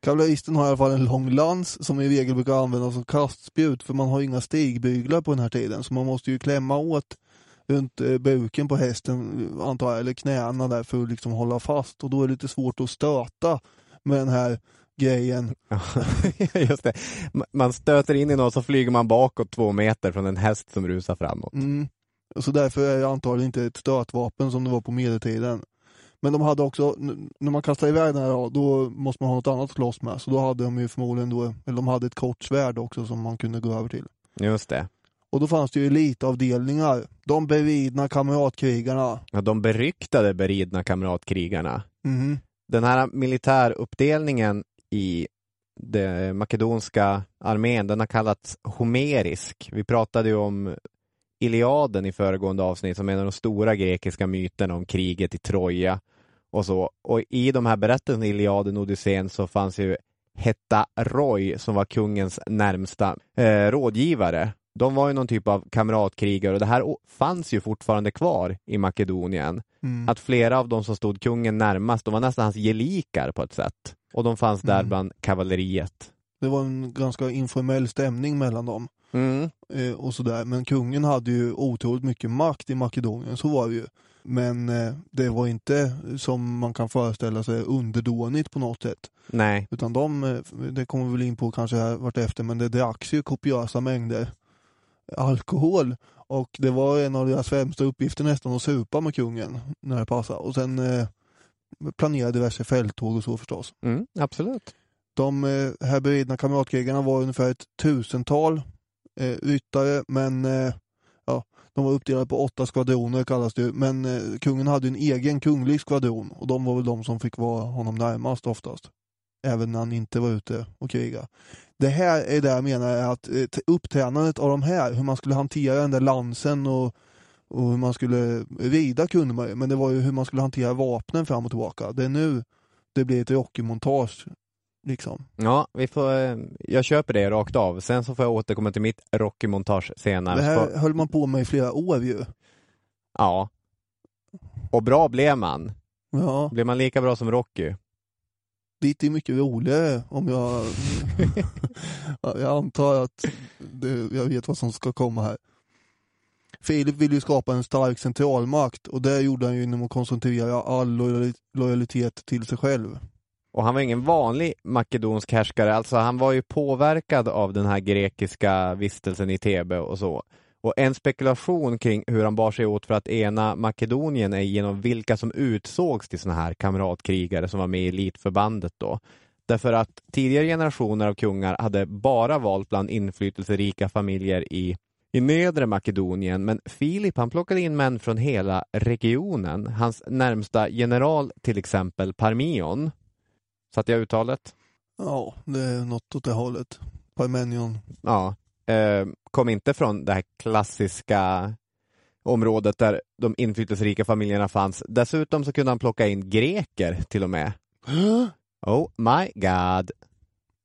S1: Kavalleristen har i alla fall en lång lans som i regel brukar användas som kastspjut för man har inga stigbyglar på den här tiden så man måste ju klämma åt runt eh, buken på hästen antar jag, eller knäna där för att liksom hålla fast och då är det lite svårt att stöta med den här grejen.
S2: Just det. Ma- Man stöter in i något så flyger man bakåt två meter från en häst som rusar framåt.
S1: Mm. Så därför är det antagligen inte ett stötvapen som det var på medeltiden. Men de hade också, när man kastar iväg den här då, måste man ha något annat att slåss med. Så då hade de ju förmodligen då, eller de hade ett kort svärd också som man kunde gå över till.
S2: Just det.
S1: Och då fanns det ju elitavdelningar. De beridna kamratkrigarna.
S2: Ja, de beryktade beridna kamratkrigarna.
S1: Mhm.
S2: Den här militäruppdelningen i den makedonska armén, den har kallats homerisk. Vi pratade ju om Iliaden i föregående avsnitt som är en av de stora grekiska myterna om kriget i Troja och så. Och i de här berättelserna Iliaden och Odysseen så fanns ju Hetta Roy som var kungens närmsta eh, rådgivare. De var ju någon typ av kamratkrigare och det här fanns ju fortfarande kvar i Makedonien.
S1: Mm.
S2: Att flera av de som stod kungen närmast, de var nästan hans gelikar på ett sätt. Och de fanns där
S1: Mm.
S2: bland kavalleriet.
S1: Det var en ganska informell stämning mellan dem.
S2: Mm.
S1: Eh, och sådär. Men kungen hade ju otroligt mycket makt i Makedonien, så var det ju. Men eh, det var inte som man kan föreställa sig underdånigt på något sätt.
S2: Nej,
S1: Utan de, eh, det kommer vi väl in på kanske här vartefter, men det dracks ju kopiösa mängder alkohol. Och det var en av deras främsta uppgifter nästan att supa med kungen när det passade. Och sen, eh, planera diverse fälttåg och så förstås.
S2: Mm, absolut.
S1: De eh, här beridna kamratkrigarna var ungefär ett tusental eh, ryttare men eh, ja, de var uppdelade på åtta skvadroner kallas det men eh, kungen hade en egen kunglig skvadron och de var väl de som fick vara honom närmast oftast. Även när han inte var ute och kriga. Det här är det jag menar är att eh, upptränandet av de här, hur man skulle hantera den där lansen och, och hur man skulle rida kunde man ju, men det var ju hur man skulle hantera vapnen fram och tillbaka. Det är nu det blir ett Rocky-montage liksom.
S2: Ja, vi får, eh, jag köper det rakt av. Sen så får jag återkomma till mitt Rocky-montage senare.
S1: Det här
S2: Så-
S1: höll man på med i flera år ju.
S2: Ja. Och bra blev man.
S1: Ja,
S2: Blev man lika bra som Rocky?
S1: dit är mycket roligare om jag... Ja, jag antar att det, jag vet vad som ska komma här. Filip vill ju skapa en stark centralmakt och det gjorde han ju genom att koncentrera all lojali- lojalitet till sig själv.
S2: Och han var ingen vanlig makedonsk härskare, alltså han var ju påverkad av den här grekiska vistelsen i Thebe och så. Och en spekulation kring hur han bar sig åt för att ena Makedonien är genom vilka som utsågs till sådana här kamratkrigare som var med i elitförbandet då. Därför att tidigare generationer av kungar hade bara valt bland inflytelserika familjer i, i nedre Makedonien, men Filip han plockade in män från hela regionen. Hans närmsta general till exempel Parmion, Satte jag uttalet?
S1: Ja, det är något åt det hållet. Parmenion.
S2: Ja. Eh, kom inte från det här klassiska området där de inflytelserika familjerna fanns. Dessutom så kunde han plocka in greker till och med. Oh my god.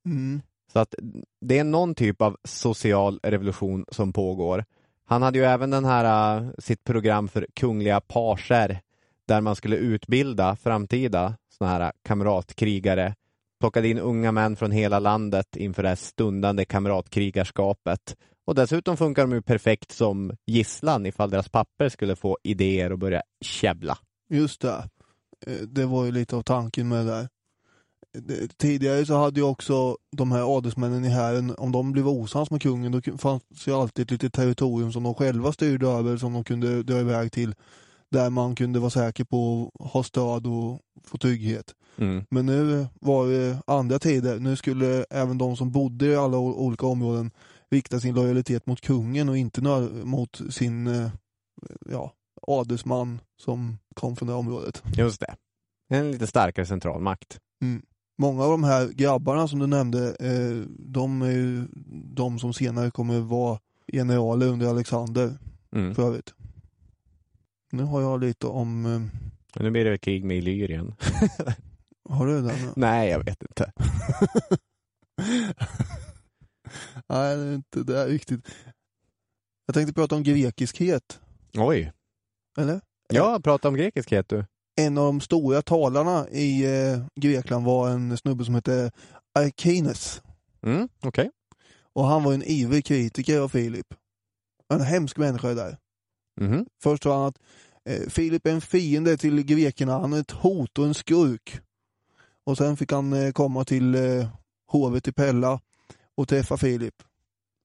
S1: Mm.
S2: Så att det är någon typ av social revolution som pågår. Han hade ju även den här, uh, sitt program för kungliga parser där man skulle utbilda framtida sådana här kamratkrigare. Plockade in unga män från hela landet inför det här stundande kamratkrigarskapet. Och dessutom funkar de ju perfekt som gisslan ifall deras papper skulle få idéer och börja käbbla.
S1: Just det. Eh, det var ju lite av tanken med det där. Tidigare så hade ju också de här adelsmännen i hären, om de blev osams med kungen, då fanns ju alltid ett litet territorium som de själva styrde över, som de kunde dra iväg till. Där man kunde vara säker på att ha stöd och få trygghet.
S2: Mm.
S1: Men nu var det andra tider. Nu skulle även de som bodde i alla olika områden rikta sin lojalitet mot kungen och inte mot sin eh, ja, adelsman som kom från det området.
S2: Just det. En lite starkare centralmakt.
S1: Många av de här grabbarna som du nämnde, eh, de är ju de som senare kommer vara generaler under Alexander
S2: Mm.
S1: för övrigt. Nu har jag lite om, eh,
S2: nu blir det krig med Illyrien.
S1: har du den?
S2: Nej, jag vet inte.
S1: Nej, det är inte det är riktigt. Jag tänkte prata om grekiskhet,
S2: Oj.
S1: eller?
S2: Ja, prata om grekiskhet du.
S1: En av de stora talarna i eh, Grekland var en snubbe som hette Arkines.
S2: Mm, okej.
S1: Och han var en ivrig kritiker av Filip. En hemsk människa det där.
S2: Mhm.
S1: Först sa han att eh, Filip är en fiende till grekerna, han är ett hot och en skurk. Och sen fick han eh, komma till eh, hovet i Pella och träffa Filip.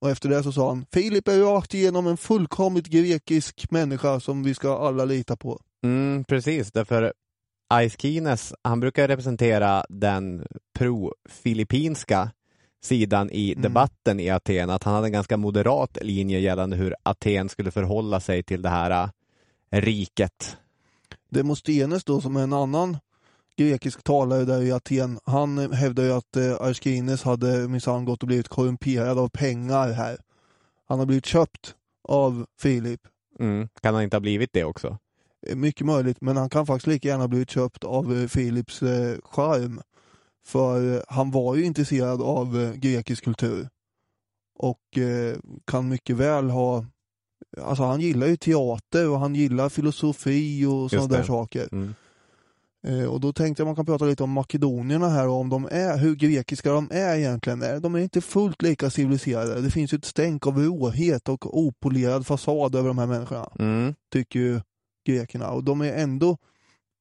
S1: Och efter det så sa han, Filip är rakt igenom en fullkomligt grekisk människa som vi ska alla lita på.
S2: Mm, precis, därför Aiskines, han brukar representera den pro-filippinska sidan i
S1: Mm.
S2: debatten i Aten, att han hade en ganska moderat linje gällande hur Aten skulle förhålla sig till det här äh, riket.
S1: Demosthenes då som är en annan grekisk talare där i Aten, han eh, hävdar ju att eh, Arkines hade minsann gått och blivit korrumperad av pengar här. Han har blivit köpt av Filip.
S2: Mm. Kan han inte ha blivit det också?
S1: Eh, Mycket möjligt, men han kan faktiskt lika gärna blivit köpt av eh, Filips eh, charm. För eh, han var ju intresserad av eh, grekisk kultur. Och eh, kan mycket väl ha, alltså han gillar ju teater och han gillar filosofi och sådana där saker.
S2: Mm.
S1: Och då tänkte jag man kan prata lite om makedonierna här och om de är, hur grekiska de är egentligen. De är inte fullt lika civiliserade. Det finns ju ett stänk av råhet och opolerad fasad över de här människorna,
S2: Mm.
S1: tycker ju grekerna. Och de är ändå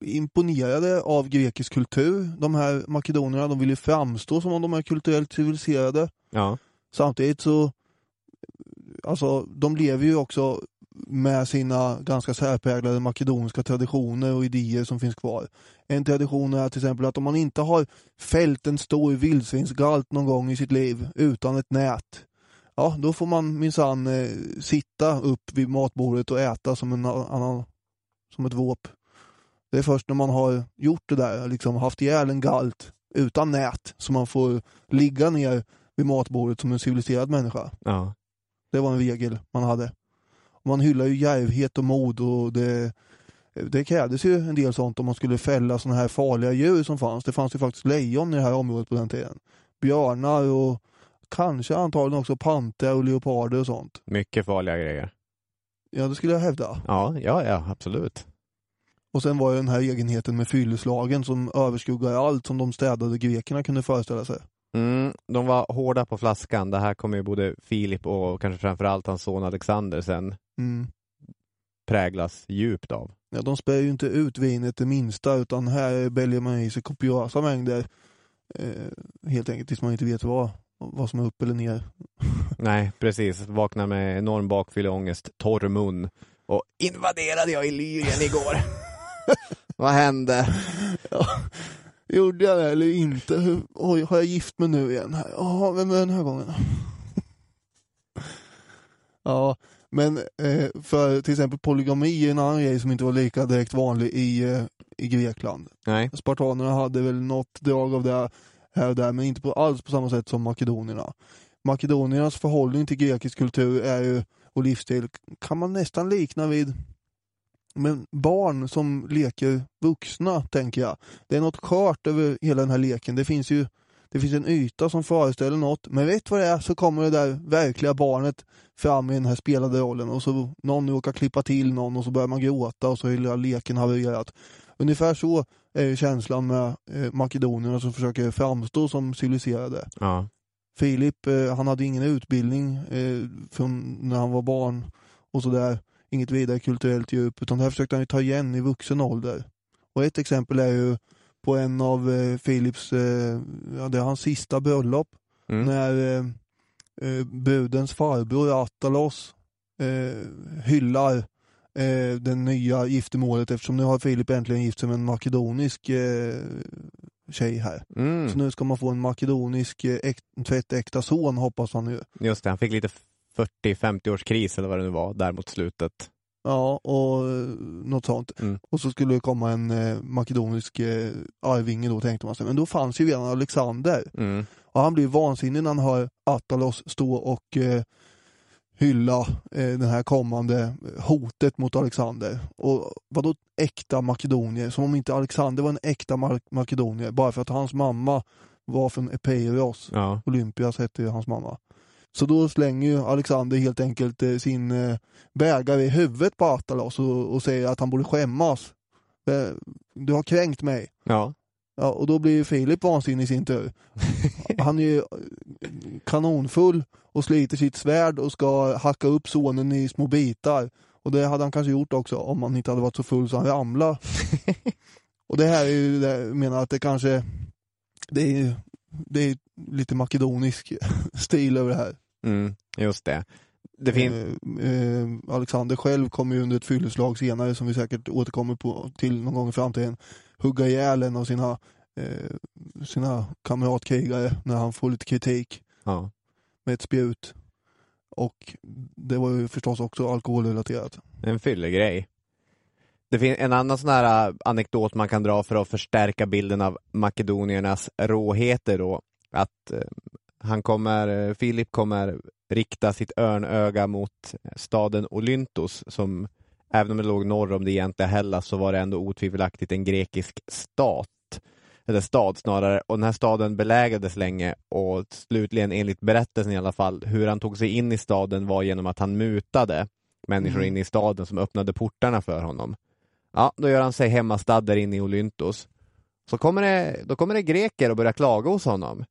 S1: imponerade av grekisk kultur. De här makedonierna, de vill ju framstå som om de är kulturellt civiliserade.
S2: Ja.
S1: Samtidigt så, alltså de lever ju också med sina ganska särpräglade makedoniska traditioner och idéer som finns kvar. En tradition är till exempel att om man inte har fällt en stor vildsvinsgalt någon gång i sitt liv utan ett nät, ja då får man minsann eh, sitta upp vid matbordet och äta som, en annan, som ett våp. Det är först när man har gjort det där, liksom haft ihjäl en galt utan nät, som man får ligga ner vid matbordet som en civiliserad människa.
S2: Ja.
S1: Det var en regel man hade. Man hyllar ju djärvhet och mod och det, det krävdes ju en del sånt om man skulle fälla sådana här farliga djur som fanns. Det fanns ju faktiskt lejon i det här området på den tiden. Björnar och kanske antagligen också panter och leoparder och sånt.
S2: Mycket farliga grejer.
S1: Ja, det skulle jag hävda.
S2: Ja, ja, ja, absolut.
S1: Och sen var ju den här egenheten med fylleslagen som överskuggar allt som de städade grekerna kunde föreställa sig.
S2: Mm, de var hårda på flaskan. Det här kommer ju både Filip och kanske framförallt hans son Alexander sen
S1: Mm.
S2: präglas djupt av.
S1: Ja, de spär ju inte ut vinet det minsta utan här bälgar man i sig kopiösa mängder. Eh, helt enkelt tills man inte vet vad, vad som är upp eller ner.
S2: Nej, precis. Vaknar med enorm bakfylleångest, torr mun och invaderade jag Illyrien igår. Vad hände?
S1: Ja, gjorde jag det eller inte? Hur, oj, har jag gift mig nu igen? Ja, vem är den här gången? ja, men eh, för till exempel polygami är en annan grej som inte var lika direkt vanlig i, eh, i Grekland.
S2: Nej.
S1: Spartanerna hade väl något drag av det här och där, men inte på, alls på samma sätt som makedonierna. Makedoniernas förhållning till grekisk kultur är ju, och livsstil kan man nästan likna vid men barn som leker vuxna, tänker jag. Det är något skört över hela den här leken. Det finns ju det finns en yta som föreställer något, men vet vad det är så kommer det där verkliga barnet fram i den här spelade rollen och så någon råkar klippa till någon och så börjar man gråta och så är hela leken havererat. Ungefär så är känslan med eh, makedonierna som försöker framstå som civiliserade.
S2: Ja.
S1: Filip, eh, han hade ingen utbildning eh, från när han var barn och sådär. Inget vidare kulturellt djup, utan det här försökte han ju ta igen i vuxen ålder. Och ett exempel är ju på en av eh, Philips, eh, ja det är hans sista bröllop,
S2: Mm.
S1: när eh, eh, budens farbror Attalos eh, hyllar eh, den nya giftermålet eftersom nu har Filip äntligen gift sig med en makedonisk eh, tjej här.
S2: Mm.
S1: Så nu ska man få en makedonisk eh, äk, tvättäkta son hoppas han ju.
S2: Just det, han fick lite 40-50 års kris eller vad det nu var där mot slutet.
S1: Ja, och eh, något sånt.
S2: Mm.
S1: Och så skulle det komma en eh, makedonisk eh, arvinge då tänkte man sig. Men då fanns ju redan Alexander.
S2: Mm.
S1: Och han blir vansinnig när han hör Attalos stå och eh, hylla eh, det här kommande hotet mot Alexander. Och vadå äkta makedonier? Som om inte Alexander var en äkta mar- makedonier bara för att hans mamma var från Epeiros.
S2: Ja.
S1: Olympias hette ju hans mamma. Så då slänger ju Alexander helt enkelt eh, sin eh, bägare i huvudet på Attalos och, och säger att han borde skämmas. Eh, Du har kränkt mig.
S2: ja.
S1: Ja, och då blir Filip vansinnig i sin tur. Han är ju kanonfull och sliter sitt svärd och ska hacka upp sonen i små bitar. Och det hade han kanske gjort också om han inte hade varit så full så han ramlade. och det här är ju, jag menar att det kanske, det är det är lite makedonisk stil över det här.
S2: Mm. Just det. Det finns...
S1: Eh, eh, Alexander själv kommer ju under ett fylleslag senare som vi säkert återkommer på, till någon gång i framtiden hugga ihjäl en av sina, eh, sina kamratkrigare när han får lite kritik
S2: Ja.
S1: med ett spjut. Och det var ju förstås också alkoholrelaterat.
S2: En fyllegrej. Det finns en annan sån här äh, anekdot man kan dra för att förstärka bilden av makedoniernas råheter då. Att eh, han kommer, eh, Filip kommer rikta sitt örnöga mot staden Olyntos som även om det låg norr om det egentliga Hellas så var det ändå otvivelaktigt en grekisk stat. Eller stad snarare. Och den här staden belägrades länge och slutligen enligt berättelsen i alla fall hur han tog sig in i staden var genom att han mutade människor
S1: Mm.
S2: inne i staden som öppnade portarna för honom. Ja, då gör han sig hemmastad där inne i Olyntos. Så kommer det, då kommer det greker och börjar klaga hos honom.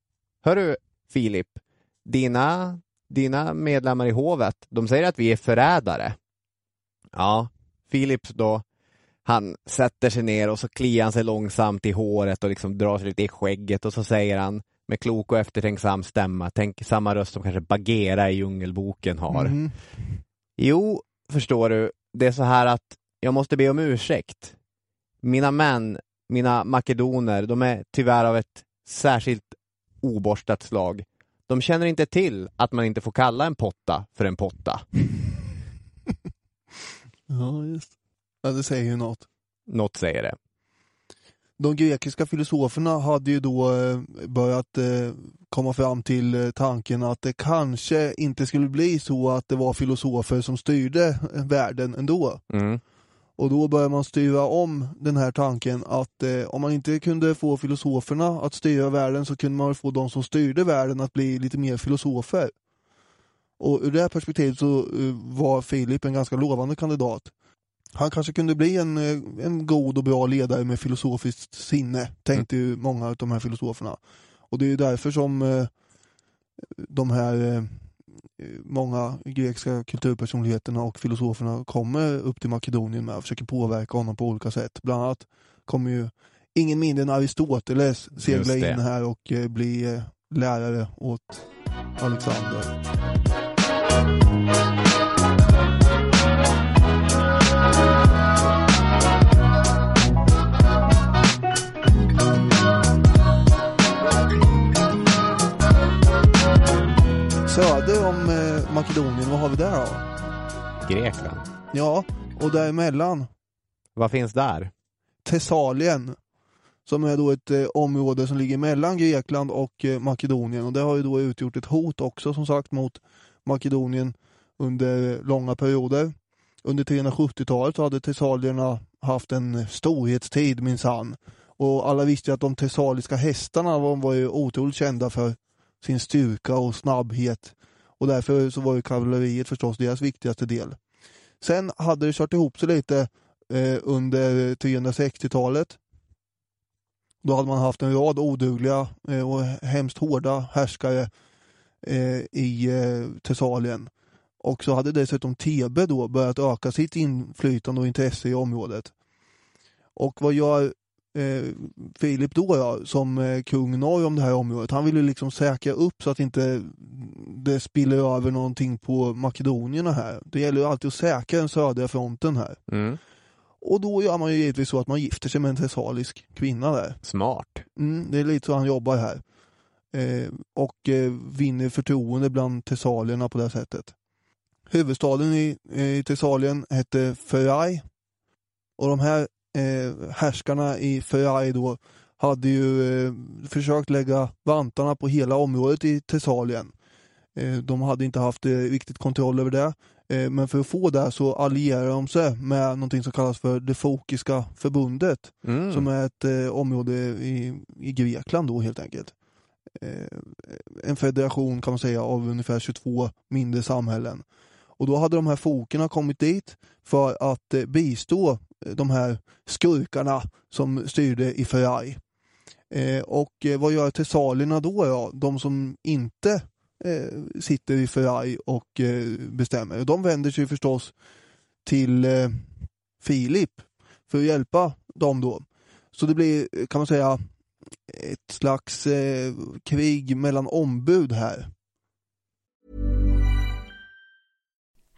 S2: Hörru Filip, dina, dina medlemmar i hovet, de säger att vi är förrädare. Ja, Filip då, han sätter sig ner och så kliar han sig långsamt i håret och liksom drar sig lite i skägget och så säger han med klok och eftertänksam stämma, tänk samma röst som kanske Bagheera i Djungelboken har.
S1: Mhm.
S2: Jo, förstår du, det är så här att jag måste be om ursäkt. Mina män, mina makedoner, de är tyvärr av ett särskilt oborstat slag. De känner inte till att man inte får kalla en potta för en potta.
S1: Ja, just Ja, det säger ju något.
S2: Något säger det.
S1: De grekiska filosoferna hade ju då eh, börjat eh, komma fram till eh, tanken att det kanske inte skulle bli så att det var filosofer som styrde världen ändå.
S2: Mm.
S1: Och då börjar man styra om den här tanken att eh, om man inte kunde få filosoferna att styra världen så kunde man få de som styrde världen att bli lite mer filosofer. Och ur det här perspektivet så eh, var Filip en ganska lovande kandidat. Han kanske kunde bli en, eh, en god och bra ledare med filosofiskt sinne, tänkte ju många av de här filosoferna. Och det är ju därför som eh, de här många grekiska kulturpersonligheterna och filosoferna kommer upp till Makedonien med och försöker påverka honom på olika sätt. Bland annat kommer ju ingen mindre än Aristoteles segla in här och eh, bli eh, lärare åt Alexander. Makedonien, vad har vi där då?
S2: Grekland.
S1: Ja, och däremellan
S2: Vad finns där?
S1: Thessalien som är då ett eh, område som ligger mellan Grekland och eh, Makedonien och det har ju då utgjort ett hot också som sagt mot Makedonien under långa perioder. Under 370-talet så hade tessalierna haft en storhetstid minsann. Och alla visste ju att de tessaliska hästarna var, var ju otroligt kända för sin styrka och snabbhet. Och därför så var ju kavalleriet förstås deras viktigaste del. Sen hade det kört ihop sig lite eh, under 360-talet. Då hade man haft en rad odugliga eh, och hemskt hårda härskare eh, i eh, Thessalien. Och så hade dessutom Thebe då börjat öka sitt inflytande och intresse i området. Och vad gör eh, Filip då ja, som eh, kung norr om det här området? Han ville liksom säkra upp så att inte det spiller över någonting på makedonierna här. Det gäller ju alltid att säkra den södra fronten här.
S2: Mm.
S1: Och då gör man ju givetvis så att man gifter sig med en thessalisk kvinna där.
S2: Smart.
S1: Mm, det är lite så han jobbar här. Eh, och eh, vinner förtroende bland tessalierna på det här sättet. Huvudstaden i, i Thessalien hette Ferai. Och de här eh, härskarna i Ferai då hade ju eh, försökt lägga vantarna på hela området i Thessalien. Eh, de hade inte haft eh, riktigt kontroll över det. Eh, men för att få det så allierade de sig med någonting som kallas för det Fokiska förbundet.
S2: Mm.
S1: Som är ett eh, område i, i Grekland då helt enkelt. Eh, en federation kan man säga av ungefär 22 mindre samhällen. Och då hade de här fokerna kommit dit för att eh, bistå eh, de här skurkarna som styrde i Ferrari. Eh, och eh, vad gör tessalierna då? då? De som inte eh, sitter i Ferrari och eh, bestämmer. De vänder sig förstås till eh, Filip för att hjälpa dem då. Så det blir, kan man säga, ett slags eh, krig mellan ombud här.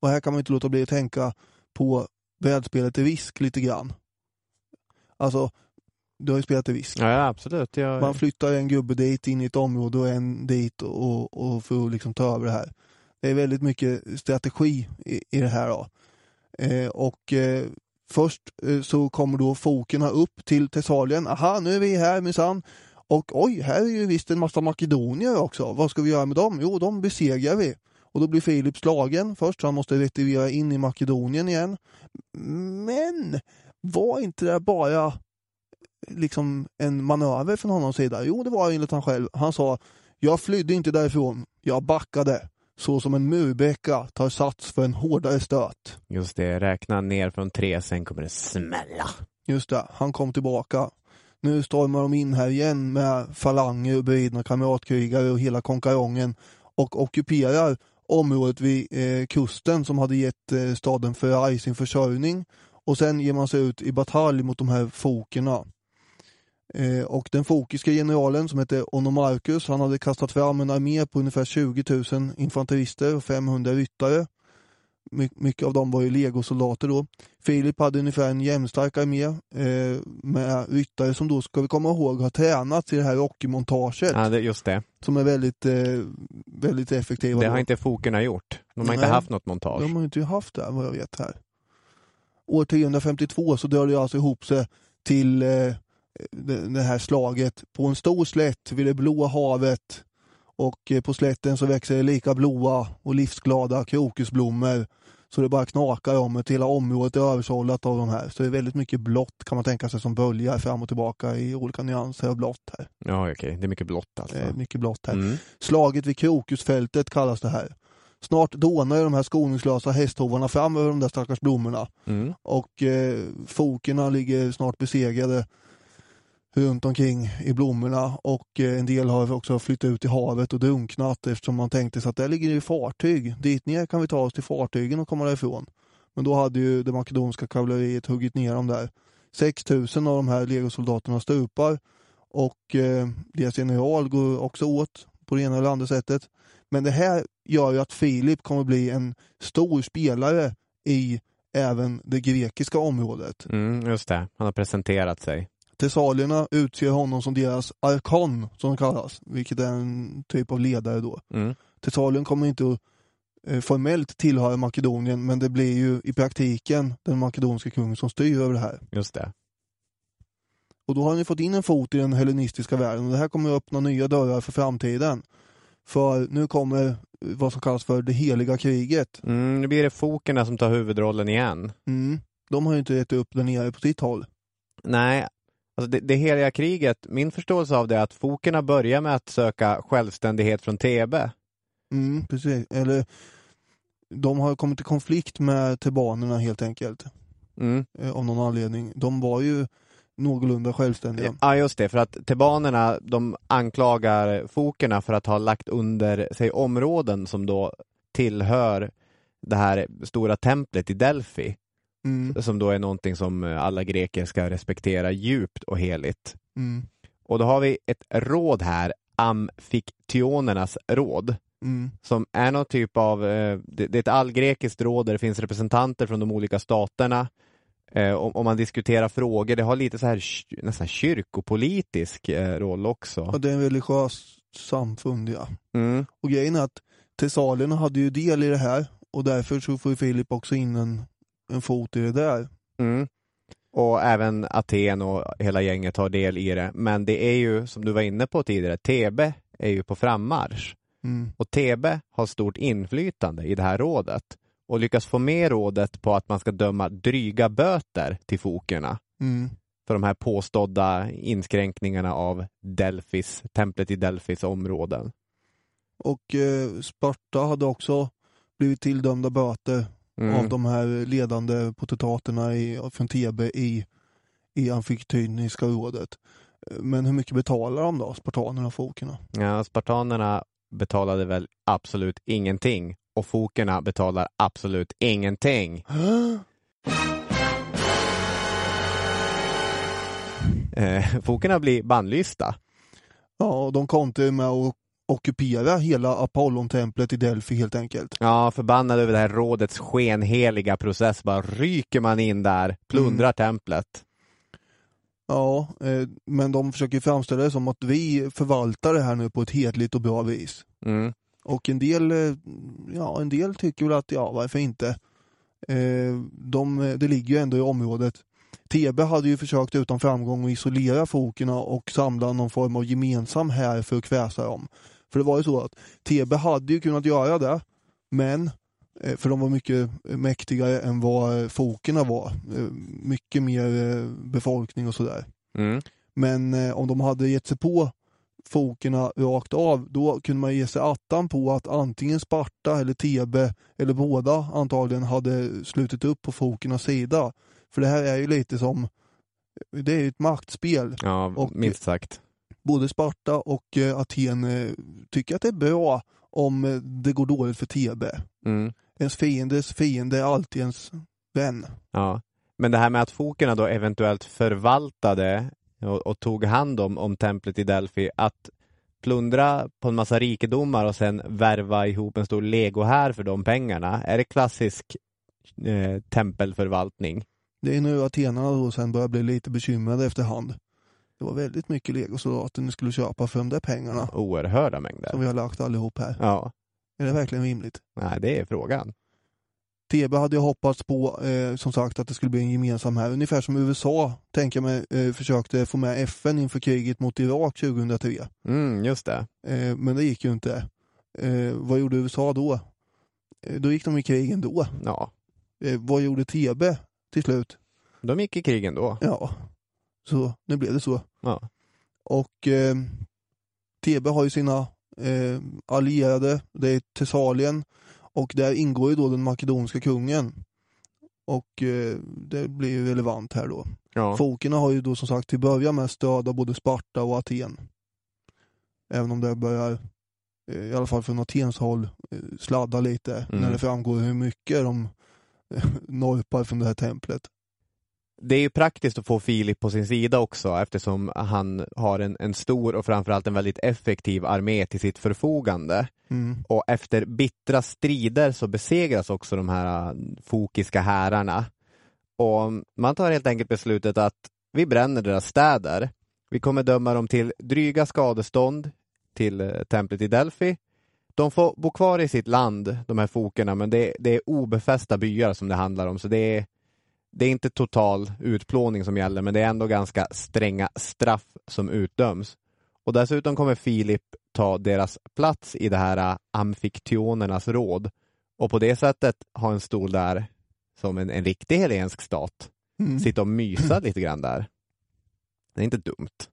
S1: Och här kan man inte låta bli att tänka på brädspelet i Risk lite grann. Alltså, du har ju spelat i Risk.
S2: Ja, ja absolut. Jag...
S1: Man flyttar en gubbe dit in i ett område och en dit och, och för att liksom ta över det här. Det är väldigt mycket strategi i, i det här. Då. Eh, och eh, först eh, så kommer då fokerna upp till Thessalien. Aha, nu är vi här minsann. Och oj, här är ju visst en massa makedonier också. Vad ska vi göra med dem? Jo, de besegrar vi. Och då blir Filip slagen först, så han måste retirera in i Makedonien igen. Men var inte det bara liksom en manöver från honom sida? Jo, det var enligt han själv. Han sa, jag flydde inte därifrån, jag backade. Så som en murbräcka tar sats för en hårdare stöt.
S2: Just det, räkna ner från tre, sen kommer det smälla.
S1: Just det, han kom tillbaka. Nu stormar de in här igen med falanger och beridna kamratkrigare och hela konkarongen och ockuperar området vid eh, kusten som hade gett eh, staden Ferrari sin försörjning. Och sen ger man sig ut i batalj mot de här fokerna. Eh, och den fokiska generalen som hette Onomarcus, han hade kastat fram en armé på ungefär 20 000 infanterister och 500 ryttare. My mycket av dem var ju legosoldater då. Filip hade ungefär en jämnstark armé eh, med ryttare som då, ska vi komma ihåg, har tränat i det här rockmontaget.
S2: Ja, det, just det.
S1: Som är väldigt, eh, väldigt effektiva.
S2: Det har
S1: då.
S2: inte fokerna gjort. De har
S1: Nej.
S2: inte haft något montage.
S1: De har inte haft det vad jag vet här. År 352 så drar det alltså ihop sig till eh, det, det här slaget på en stor slätt vid det blåa havet och eh, på slätten så växer det lika blåa och livsglada krokusblommor så det bara knakar om det. Hela området är översållat av de här. Så det är väldigt mycket blått kan man tänka sig som böljar fram och tillbaka i olika nyanser av blått här.
S2: Ja, okej. Det är mycket blått alltså.
S1: Det är mycket blått här.
S2: Mm.
S1: Slaget vid Krokusfältet kallas det här. Snart dånar de här skoningslösa hästhovarna fram över de där stackars blommorna.
S2: Mm.
S1: Och eh, fokerna ligger snart besegrade runt omkring i blommorna och eh, en del har också flyttat ut i havet och drunknat eftersom man tänkte sig att där ligger det ju fartyg. Dit ner kan vi ta oss till fartygen och komma därifrån. Men då hade ju det makedonska kavalleriet huggit ner dem där. 6000 av de här legosoldaterna stupar och eh, deras general går också åt på det ena eller andra sättet. Men det här gör ju att Filip kommer bli en stor spelare i även det grekiska området.
S2: Mm, just det. Han har presenterat sig.
S1: Tessalierna utser honom som deras arkon, som det kallas, vilket är en typ av ledare då.
S2: Mm.
S1: Tessalien kommer inte att eh, formellt tillhöra Makedonien, men det blir ju i praktiken den makedonska kungen som styr över det här.
S2: Just det.
S1: Och då har ni fått in en fot i den hellenistiska världen och det här kommer att öppna nya dörrar för framtiden. För nu kommer vad som kallas för det heliga kriget.
S2: Mm, nu blir det fokerna som tar huvudrollen igen.
S1: Mm. De har ju inte gett upp där nere på sitt håll.
S2: Nej, alltså det, det heliga kriget, min förståelse av det är att fokerna börjar med att söka självständighet från Thebe.
S1: Mm, precis. Eller de har kommit i konflikt med tebanerna helt enkelt.
S2: Mm.
S1: Eh, av någon anledning. De var ju någorlunda självständiga.
S2: Ja, just det. För att tebanerna, de anklagar fokerna för att ha lagt under sig områden som då tillhör det här stora templet i Delphi.
S1: Mm,
S2: Som då är någonting som alla greker ska respektera djupt och heligt.
S1: mm,
S2: Och då har vi ett råd här, Amfiktionernas råd.
S1: mm,
S2: som är någon typ av, eh, det, är ett allgrekiskt råd där det finns representanter från de olika staterna. Eh, om, man diskuterar frågor, det har lite så här nästan kyrkopolitisk eh, roll också.
S1: Och det är en religiös samfund ja.
S2: Mm.
S1: Och grejen är att Thessalierna hade ju del i det här och därför så får Filip också in en, en fot i det där.
S2: Mm. Och även Aten och hela gänget har del i det. Men det är ju, som du var inne på tidigare, Thebe är ju på frammarsch.
S1: Mm.
S2: Och Thebe har stort inflytande i det här rådet och lyckas få med rådet på att man ska döma dryga böter till fokerna
S1: Mm.
S2: för de här påstådda inskränkningarna av Delfis, templet i Delfis områden.
S1: Och eh, Sparta hade också blivit tilldömda böter
S2: Mm.
S1: av de här ledande potentaterna i, från Thebe i, i Amfiktyniska rådet. Men hur mycket betalar de då, spartanerna och fokerna?
S2: Ja, spartanerna betalade väl absolut ingenting och fokerna betalar absolut ingenting. Eh, fokerna blir bannlysta.
S1: Ja, och de kontrar med att ockupera hela Apollontemplet i Delphi helt enkelt.
S2: Ja, förbannade över det här rådets skenheliga process bara ryker man in där, plundrar templet.
S1: Ja, eh, men de försöker framställa det som att vi förvaltar det här nu på ett hedligt och bra vis.
S2: Mm.
S1: Och en del, eh, ja, en del tycker väl att, ja, varför inte? Eh, de, det ligger ju ändå i området. Thebe hade ju försökt utan framgång att isolera fokerna och samla någon form av gemensam här för att kväsa dem. För det var ju så att Thebe hade ju kunnat göra det, men eh, för de var mycket mäktigare än vad fokerna var. Eh, Mycket mer eh, befolkning och sådär.
S2: Mm.
S1: Men eh, om de hade gett sig på fokerna rakt av, då kunde man ge sig attan på att antingen Sparta eller Thebe, eller båda antagligen, hade slutit upp på fokernas sida. För det här är ju lite som, det är ju ett maktspel.
S2: Ja,
S1: Och-
S2: minst sagt.
S1: Både Sparta och eh, Aten eh, tycker att det är bra om eh, det går dåligt för Thebe.
S2: Mm.
S1: Ens fiendes fiende är alltid ens vän.
S2: Ja. Men det här med att fokerna då eventuellt förvaltade och, och tog hand om, om templet i Delphi, att plundra på en massa rikedomar och sen värva ihop en stor legohär för de pengarna, är det klassisk eh, tempelförvaltning?
S1: Det är nu atenarna då sen börjar bli lite bekymrade efterhand. Det var väldigt mycket legosoldater ni skulle köpa för de där pengarna
S2: Oerhörda mängder.
S1: som vi har lagt allihop här.
S2: Ja,
S1: Är det verkligen rimligt?
S2: nej det är frågan.
S1: TB hade ju hoppats på, eh, som sagt, att det skulle bli en gemensam här. Ungefär som USA, tänker jag mig, eh, försökte få med FN inför kriget mot Irak 2003.
S2: Mm, just det.
S1: Eh, men det gick ju inte. Eh, vad gjorde USA då? Eh, då gick de i krig ändå.
S2: Ja,
S1: Eh, vad gjorde TB till slut?
S2: de gick i krig ändå.
S1: Ja, så nu blev det så.
S2: Ja.
S1: Och eh, TB har ju sina eh, allierade, det är Thessalien och där ingår ju då den makedonska kungen. Och eh, det blir ju relevant här då.
S2: Ja.
S1: Fokerna har ju då som sagt till början med stöd av både Sparta och Aten. Även om det börjar, eh, i alla fall från Atens håll, eh, sladda lite
S2: Mm.
S1: när det framgår hur mycket de norpar från det här templet.
S2: Det är ju praktiskt att få Filip på sin sida också eftersom han har en, en stor och framförallt en väldigt effektiv armé till sitt förfogande.
S1: Mm.
S2: Och efter bittra strider så besegras också de här äh, fokiska härarna. Och man tar helt enkelt beslutet att vi bränner deras städer. Vi kommer döma dem till dryga skadestånd till eh, templet i Delphi. De får bo kvar i sitt land, de här fokerna, men det, det är obefästa byar som det handlar om, så det är, det är inte total utplåning som gäller, men det är ändå ganska stränga straff som utdöms. Och dessutom kommer Filip ta deras plats i det här äh, amfiktionernas råd och på det sättet ha en stol där som en, en riktig helensk stat.
S1: Mm.
S2: Sitta och mysa lite grann där. Det är inte dumt.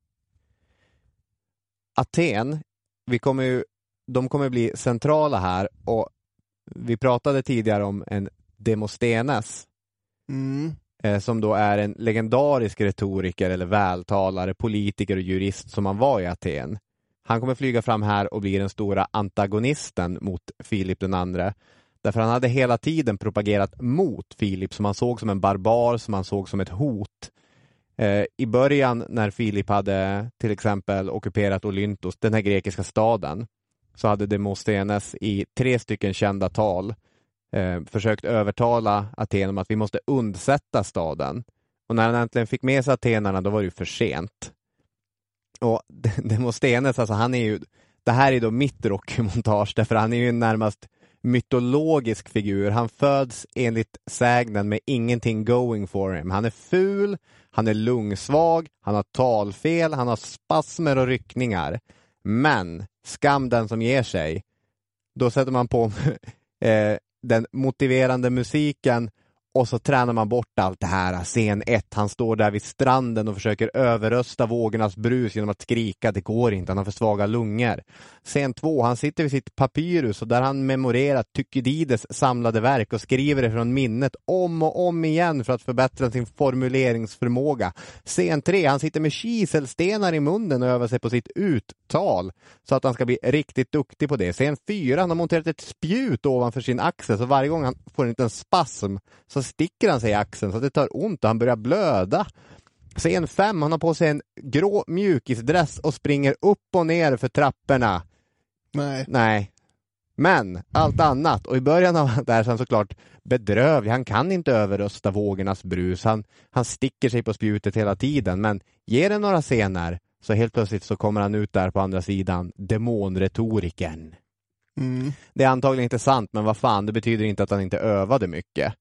S2: Aten, vi kommer ju, de kommer bli centrala här och vi pratade tidigare om en Demostenes
S1: Mm.
S2: eh, som då är en legendarisk retoriker eller vältalare, politiker och jurist som han var i Aten. Han kommer flyga fram här och bli den stora antagonisten mot Filip den andre. Därför han hade hela tiden propagerat mot Filip som han såg som en barbar, som han såg som ett hot. Eh, I början när Filip hade till exempel ockuperat Olyntos, den här grekiska staden, så hade Demosthenes i tre stycken kända tal eh, försökt övertala Aten om att vi måste undsätta staden. Och när han äntligen fick med sig atenarna, då var det ju för sent. Och Demosthenes, alltså han är ju, det här är då mitt rockmontage, därför han är ju en närmast mytologisk figur. Han föds enligt sägnen med ingenting going for him. Han är ful, han är lungsvag, han har talfel, han har spasmer och ryckningar. Men skam den som ger sig. Då sätter man på eh, den motiverande musiken och så tränar man bort allt det här. Scen 1, han står där vid stranden och försöker överrösta vågornas brus genom att skrika. Det går inte, han har för svaga lungor. Scen 2, han sitter vid sitt papyrus och där han memorerat Tykydides samlade verk och skriver det från minnet om och om igen för att förbättra sin formuleringsförmåga. Scen 3, han sitter med kiselstenar i munnen och övar sig på sitt uttal så att han ska bli riktigt duktig på det. Scen 4, han har monterat ett spjut ovanför sin axel så varje gång han får en liten spasm så sticker han sig i axeln så att det tar ont och han börjar blöda. Scen 5, han har på sig en grå mjukisdress och springer upp och ner för trapporna.
S1: Nej.
S2: Nej. Men allt annat, och i början av det här så är han såklart bedrövlig. Han kan inte överrösta vågornas brus. Han, han sticker sig på spjutet hela tiden. Men ger det några scener så helt plötsligt så kommer han ut där på andra sidan, demonretoriken.
S1: Mm.
S2: Det är antagligen inte sant, men vad fan, det betyder inte att han inte övade mycket.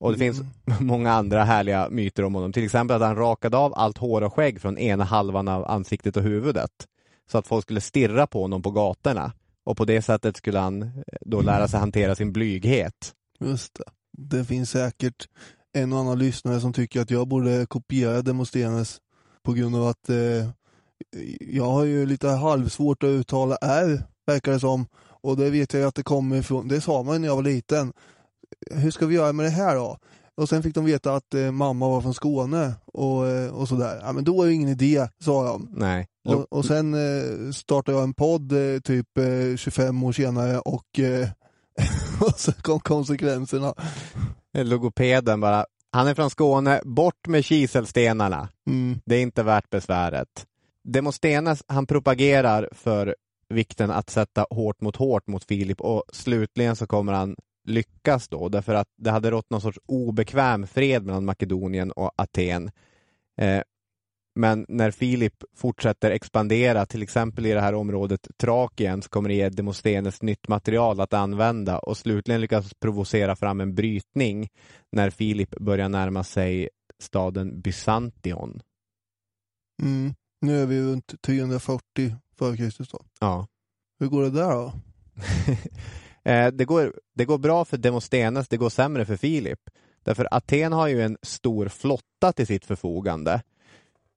S2: Och det
S1: Mm.
S2: finns många andra härliga myter om honom. Till exempel att han rakade av allt hår och skägg från ena halvan av ansiktet och huvudet. Så att folk skulle stirra på honom på gatorna. Och på det sättet skulle han eh, då lära sig hantera sin blyghet.
S1: Just det. Det finns säkert en och annan lyssnare som tycker att jag borde kopiera Demosthenes på grund av att eh, jag har ju lite halvsvårt att uttala R, verkar det som. Och det vet jag att det kommer ifrån, det sa man ju när jag var liten. Hur ska vi göra med det här då? Och sen fick de veta att eh, mamma var från Skåne och, eh, och sådär. Ja men då är det ingen idé, sa de.
S2: Nej.
S1: Och, och sen eh, startade jag en podd eh, typ eh, 25 år senare och, eh, och så kom konsekvenserna.
S2: Logopeden bara, han är från Skåne, bort med kiselstenarna.
S1: Mm.
S2: Det är inte värt besväret. Demosthenes, han propagerar för vikten att sätta hårt mot hårt mot Filip och slutligen så kommer han lyckas då därför att det hade rått någon sorts obekväm fred mellan Makedonien och Aten. Eh, men när Filip fortsätter expandera, till exempel i det här området Trakien, så kommer det ge Demosthenes nytt material att använda och slutligen lyckas provocera fram en brytning när Filip börjar närma sig staden Byzantion.
S1: Mm. Nu är vi runt 340 före Kristus då.
S2: Ja.
S1: Hur går det där då?
S2: Eh, det, går, det går bra för Demostenes, det går sämre för Filip. Därför Aten har ju en stor flotta till sitt förfogande.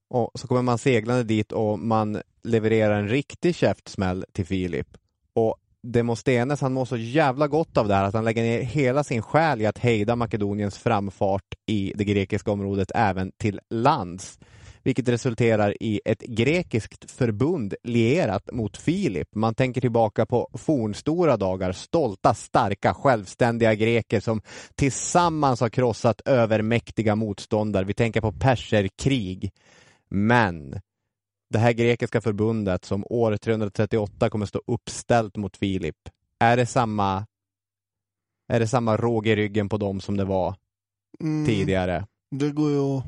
S2: Och så kommer man seglande dit och man levererar en riktig käftsmäll till Filip. Och Demostenes han mår så jävla gott av det här att han lägger ner hela sin själ i att hejda Makedoniens framfart i det grekiska området även till lands. Vilket resulterar i ett grekiskt förbund lierat mot Filip. Man tänker tillbaka på fornstora dagar, stolta, starka, självständiga greker som tillsammans har krossat övermäktiga motståndare. Vi tänker på perserkrig. Men det här grekiska förbundet som år 338 kommer stå uppställt mot Filip, är det samma är det samma råg i ryggen på dem som det var
S1: Mm,
S2: tidigare?
S1: Det går ju att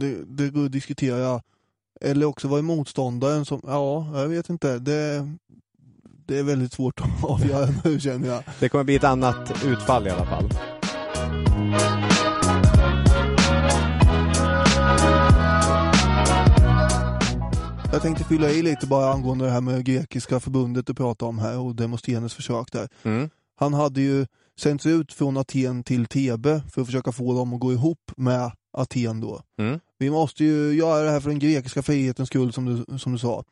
S1: det, det går att diskutera. Eller också var det motståndaren som, ja, jag vet inte. Det, det är väldigt svårt att avgöra nu känner jag.
S2: Det kommer bli ett annat utfall i alla fall.
S1: Jag tänkte fylla i lite bara angående det här med grekiska förbundet du pratade om här och Demosthenes försök där.
S2: Mm.
S1: Han hade ju sänts ut från Aten till Thebe för att försöka få dem att gå ihop med Aten då.
S2: Mm.
S1: Vi måste ju göra det här för den grekiska frihetens skull som du, som du sa.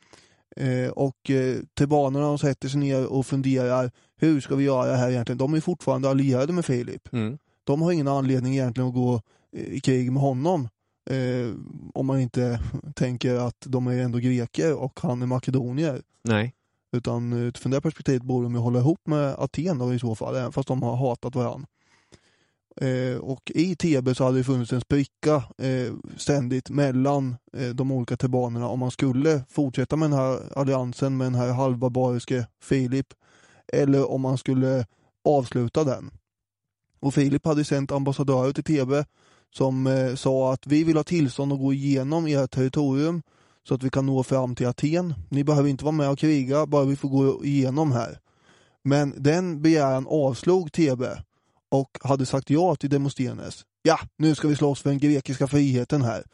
S1: Eh, och eh, tebanerna de sätter sig ner och funderar, hur ska vi göra det här egentligen? De är fortfarande allierade med Filip.
S2: Mm.
S1: De har ingen anledning egentligen att gå eh, i krig med honom. Eh, om man inte tänker att de är ändå greker och han är makedonier.
S2: Nej.
S1: Utan utifrån det perspektivet borde de ju hålla ihop med Aten då i så fall, även fast de har hatat varandra. Eh, och i Thebe så hade det funnits en spricka eh, ständigt mellan eh, de olika tebanerna om man skulle fortsätta med den här alliansen med den här halvbarbariske Filip eller om man skulle avsluta den. Och Filip hade sänt ambassadörer till Thebe som eh, sa att vi vill ha tillstånd att gå igenom ert territorium så att vi kan nå fram till Aten. Ni behöver inte vara med och kriga, bara vi får gå igenom här. Men den begäran avslog Tebe och hade sagt ja till Demosthenes. Ja, nu ska vi slåss för den grekiska friheten här.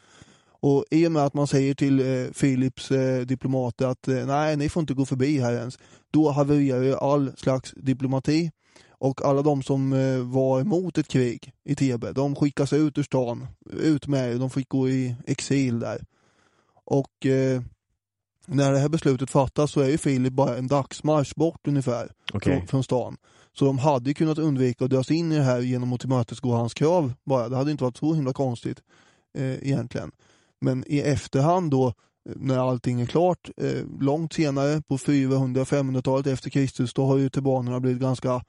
S1: Och i och med att man säger till eh, Philips eh, diplomater att eh, nej, ni får inte gå förbi här ens, då havererar ju all slags diplomati. Och alla de som eh, var emot ett krig i Tebe, de skickas ut ur stan, ut med, de fick gå i exil där. Och eh, när det här beslutet fattas så är ju Filip bara en dagsmarsch bort ungefär
S2: Okej.
S1: från, från stan. Så de hade ju kunnat undvika att dras in i det här genom att tillmötesgå hans krav bara. Det hade inte varit så himla konstigt eh, egentligen. Men i efterhand då, eh, när allting är klart, eh, långt senare på 400-500-talet efter Kristus, då har ju tebanerna blivit ganska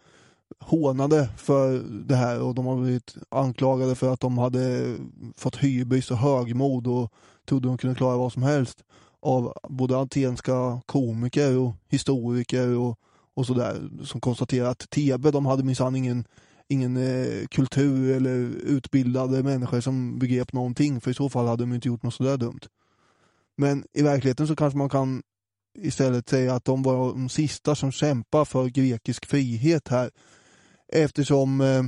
S1: hånade för det här och de har blivit anklagade för att de hade fått hybris och högmod och trodde de kunde klara vad som helst av både atenska komiker och historiker och, och sådär som konstaterar att Tebe, de hade minsann ingen, ingen eh, kultur eller utbildade människor som begrep någonting för i så fall hade de inte gjort något sådär dumt. Men i verkligheten så kanske man kan istället säga att de var de sista som kämpar för grekisk frihet här eftersom eh,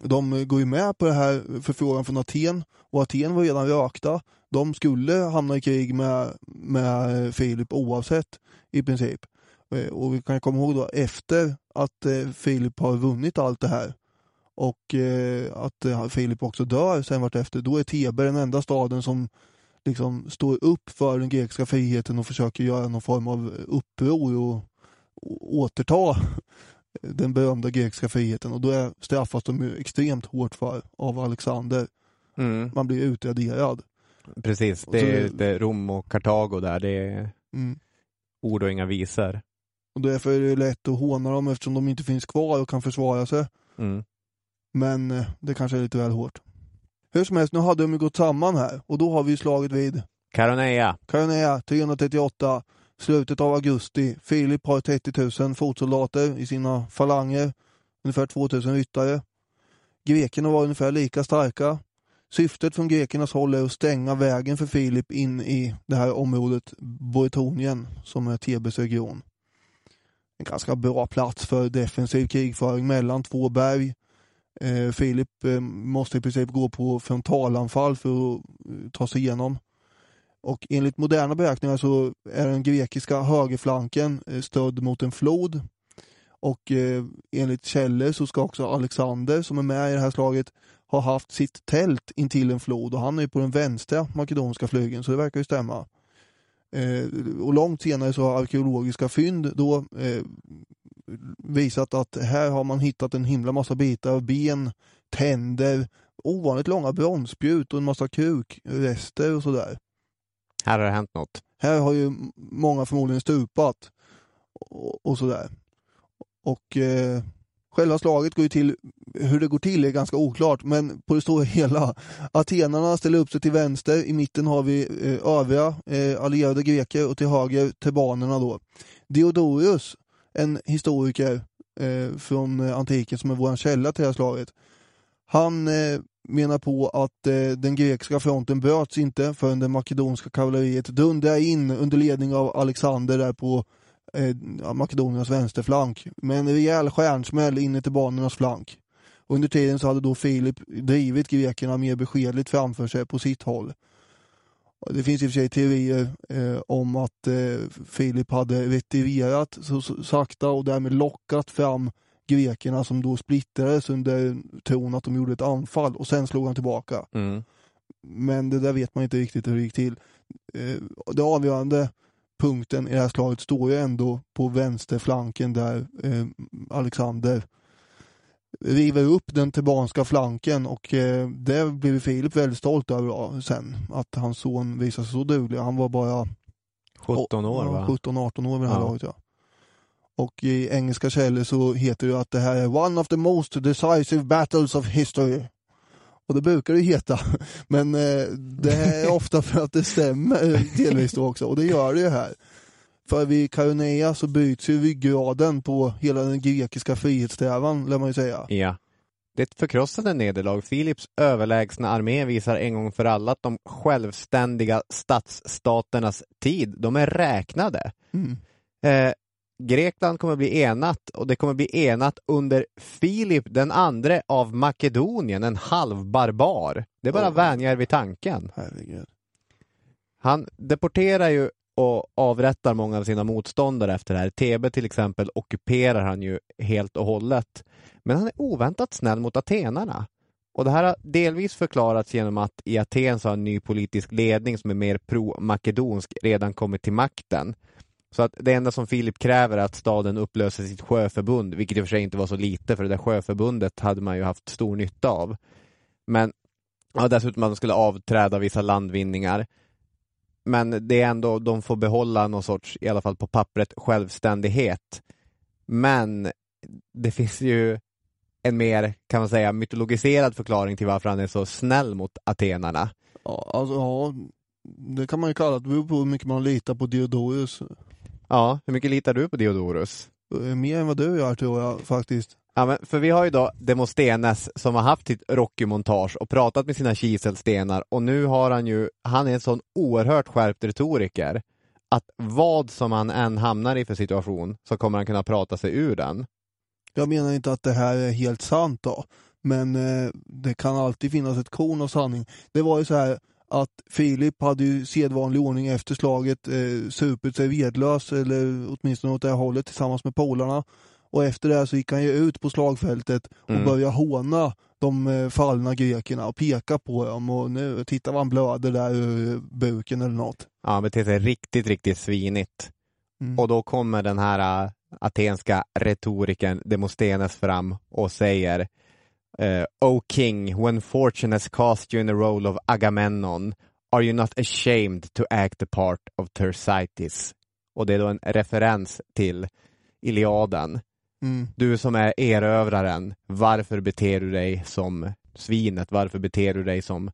S1: de går ju med på det här förfrågan från Aten och Aten var redan rökta. De skulle hamna i krig med, med Filip oavsett i princip. Eh, Och vi kan komma ihåg då efter att eh, Filip har vunnit allt det här och eh, att Filip också dör sen vart efter, då är Tebe den enda staden som liksom står upp för den grekiska friheten och försöker göra någon form av uppror och, återta den berömda grekiska friheten och då straffas de ju extremt hårt för av Alexander.
S2: Mm.
S1: Man blir utraderad.
S2: Precis, det är, det är Rom och Kartago där. Det är
S1: Mm.
S2: ord och inga visor.
S1: Och därför är det lätt att håna dem eftersom de inte finns kvar och kan försvara sig.
S2: Mm.
S1: Men eh, det kanske är lite väl hårt. Hur som helst, nu hade de ju gått samman här och då har vi slagit vid
S2: Caroneia.
S1: Karonea 338, slutet av augusti. Filip har 30 000 fotsoldater i sina falanger, ungefär 2000 ryttare. Grekerna var ungefär lika starka. Syftet från grekernas håll är att stänga vägen för Filip in i det här området Boetonien som är Tebes region. En ganska bra plats för defensiv krigföring mellan två berg. Eh, Filip eh, måste i princip gå på frontalanfall för att eh, ta sig igenom. Och enligt moderna beräkningar så är den grekiska högerflanken eh, stödd mot en flod. Och eh, enligt källor så ska också Alexander som är med i det här slaget ha haft sitt tält intill en flod och han är på den vänstra makedonska flygeln så det verkar ju stämma. Eh, och långt senare så har arkeologiska fynd då eh, visat att här har man hittat en himla massa bitar av ben, tänder, ovanligt långa bronsspjut och en massa kukrester och sådär.
S2: Här har det hänt något.
S1: Här har ju många förmodligen stupat och, och sådär. Och eh, själva slaget går ju till, hur det går till är ganska oklart, men på det stora hela, atenarna ställer upp sig till vänster, i mitten har vi eh, övriga eh, allierade greker och till höger tebanerna då. Diodorus, en historiker eh, från antiken som är vår källa till det här slaget, han eh, menar på att eh, den grekiska fronten bröts inte förrän det makedonska kavalleriet dundrade in under ledning av Alexander där på eh, Makedoniens vänsterflank med en rejäl stjärnsmäll in i tebanernas flank. Under tiden så hade då Filip drivit grekerna mer beskedligt framför sig på sitt håll. Det finns i och för sig teorier eh, om att eh, Filip hade retirerat så, så sakta och därmed lockat fram grekerna som då splittrades under tron att de gjorde ett anfall och sen slog han tillbaka.
S2: Mm.
S1: Men det där vet man inte riktigt hur det gick till. Eh, Det avgörande punkten i det här slaget står ju ändå på vänsterflanken där eh, Alexander river upp den tebanska flanken och eh, det blev Filip väldigt stolt över sen. Att hans son visade sig så duglig. Han var bara
S2: 17 år va?
S1: 17-18 år vid det här
S2: Ja.
S1: laget ja. Och i engelska källor så heter det att det här är one of the most decisive battles of history. Och det brukar det heta. Men eh, det är ofta för att det stämmer delvis då också. Och det gör det ju här. För vid Karonea så bryts ju ryggraden på hela den grekiska frihetssträvan, lär man ju säga.
S2: Ja. Det är ett förkrossande nederlag. Philips överlägsna armé visar en gång för alla att de självständiga stadsstaternas tid, de är räknade.
S1: Mm.
S2: Eh, Grekland kommer bli enat och det kommer bli enat under Filip den andre av Makedonien, en halvbarbar. Det är bara
S1: Åh.
S2: vänjar vid tanken.
S1: Herregud.
S2: Han deporterar ju och avrättar många av sina motståndare efter det här. Thebe till exempel ockuperar han ju helt och hållet. Men han är oväntat snäll mot atenarna. Och det här har delvis förklarats genom att i Aten så har en ny politisk ledning som är mer pro-makedonsk redan kommit till makten. Så att det enda som Filip kräver är att staden upplöser sitt sjöförbund, vilket i och för sig inte var så lite, för det där sjöförbundet hade man ju haft stor nytta av. Men ja, dessutom att de skulle avträda vissa landvinningar. Men det är ändå, de får behålla någon sorts, i alla fall på pappret, självständighet. Men det finns ju en mer, kan man säga, mytologiserad förklaring till varför han är så snäll mot atenarna.
S1: Ja, alltså, ja, det kan man ju kalla det. Det beror på hur mycket man litar på Diodorus.
S2: Ja, hur mycket litar du på Diodorus?
S1: Eh, Mer än vad du gör tror jag faktiskt.
S2: Ja, men för vi har ju då Demostenes som har haft sitt Rocky-montage och pratat med sina kiselstenar och nu har han ju, han är en sån oerhört skärpt retoriker att vad som han än hamnar i för situation så kommer han kunna prata sig ur den.
S1: Jag menar inte att det här är helt sant då, men eh, det kan alltid finnas ett korn av sanning. Det var ju så här att Filip hade ju sedvanlig ordning efter slaget eh, supit sig vedlös, eller åtminstone åt det här hållet, tillsammans med polarna. Och efter det så gick han ju ut på slagfältet och
S2: Mm.
S1: började håna de eh, fallna grekerna och peka på dem och nu, titta vad han blöder där ur buken eller något.
S2: Ja, beter sig riktigt, riktigt svinigt.
S1: Mm.
S2: Och då kommer den här äh, atenska retorikern Demostenes fram och säger eh, O king, when fortune has cast you in the role of Agamemnon, are you not ashamed to act the part of Thersites? Och det är då en referens till Iliaden.
S1: Mm.
S2: Du som är erövraren, varför beter du dig som svinet? Varför beter du dig som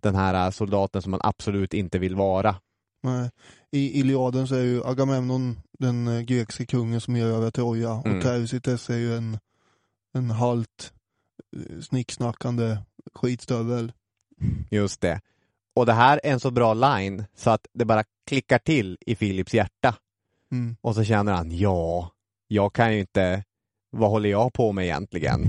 S2: den här soldaten som man absolut inte vill vara?
S1: Nej. I Iliaden så är ju Agamemnon den eh, grekiska kungen som erövrar Troja
S2: Mm.
S1: och Thersites är ju en, en halt snicksnackande skitstövel.
S2: Just det. Och det här är en så bra line så att det bara klickar till i Philips hjärta.
S1: Mm.
S2: Och så känner han, ja, jag kan ju inte, vad håller jag på med egentligen?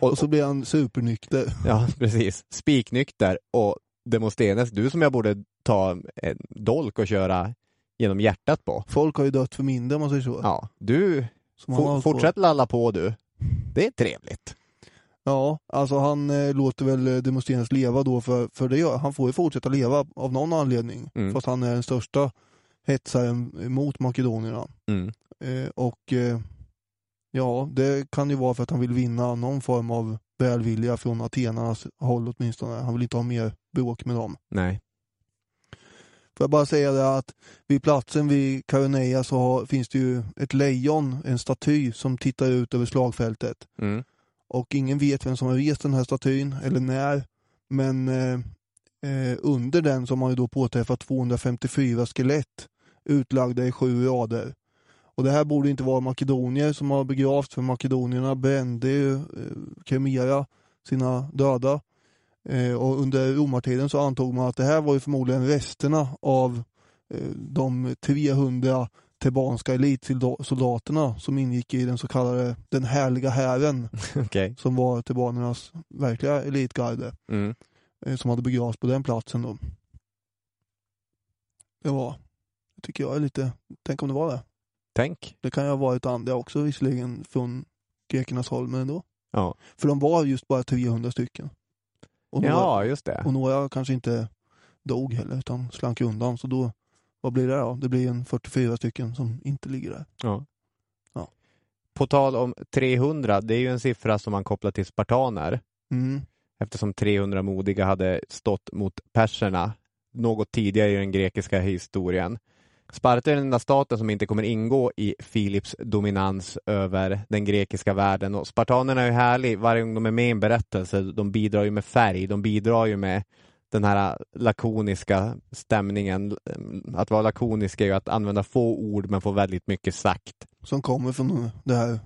S2: Och,
S1: Och så blir han supernykter.
S2: ja, precis. Spiknykter och Demostenes, du som jag borde ta en dolk och köra genom hjärtat på.
S1: Folk har ju dött för mindre om man säger så.
S2: Ja, du, for, fortsätt lalla på du. Det är trevligt.
S1: Ja, alltså han eh, låter väl eh, Demostenes leva då för, för det gör, han får ju fortsätta leva av någon anledning.
S2: Mm.
S1: Fast han är den största hetsaren mot makedonierna.
S2: Mm.
S1: Eh, och eh, ja, det kan ju vara för att han vill vinna någon form av välvilja från atenarnas håll åtminstone. Han vill inte ha mer bråk med dem.
S2: Nej.
S1: Får jag bara säga det att vid platsen vid Karoneia så har, finns det ju ett lejon, en staty som tittar ut över slagfältet.
S2: Mm.
S1: Och ingen vet vem som har rest den här statyn eller när. Men eh, eh under den så har man ju då påträffat 254 skelett utlagda i sju rader. Och det här borde inte vara makedonier som har begravts för makedonierna brände ju eh, kremera sina döda. Eh, och under romartiden så antog man att det här var ju förmodligen resterna av eh, de 300 tebanska elitsoldaterna som ingick i den så kallade den härliga hären
S2: Okej.
S1: som var tebanernas verkliga elitgarde
S2: Mm.
S1: eh, som hade begravts på den platsen då. Det var, tycker jag är lite, tänk om det var det.
S2: Tänk.
S1: Det kan ju ha varit andra också visserligen från grekernas håll men ändå.
S2: Ja.
S1: För de var just bara 300 stycken. Och några,
S2: ja, just det.
S1: och några kanske inte dog heller utan slank undan så då, vad blir det då? Det blir en 44 stycken som inte ligger där.
S2: Ja.
S1: Ja.
S2: På tal om 300, det är ju en siffra som man kopplar till spartaner
S1: Mm.
S2: eftersom 300 modiga hade stått mot perserna något tidigare i den grekiska historien. Sparta är den enda staten som inte kommer ingå i Filips dominans över den grekiska världen och spartanerna är ju härlig varje gång de är med i en berättelse. De bidrar ju med färg, de bidrar ju med den här lakoniska stämningen. Att vara lakonisk är ju att använda få ord men få väldigt mycket sagt.
S1: Som kommer från det här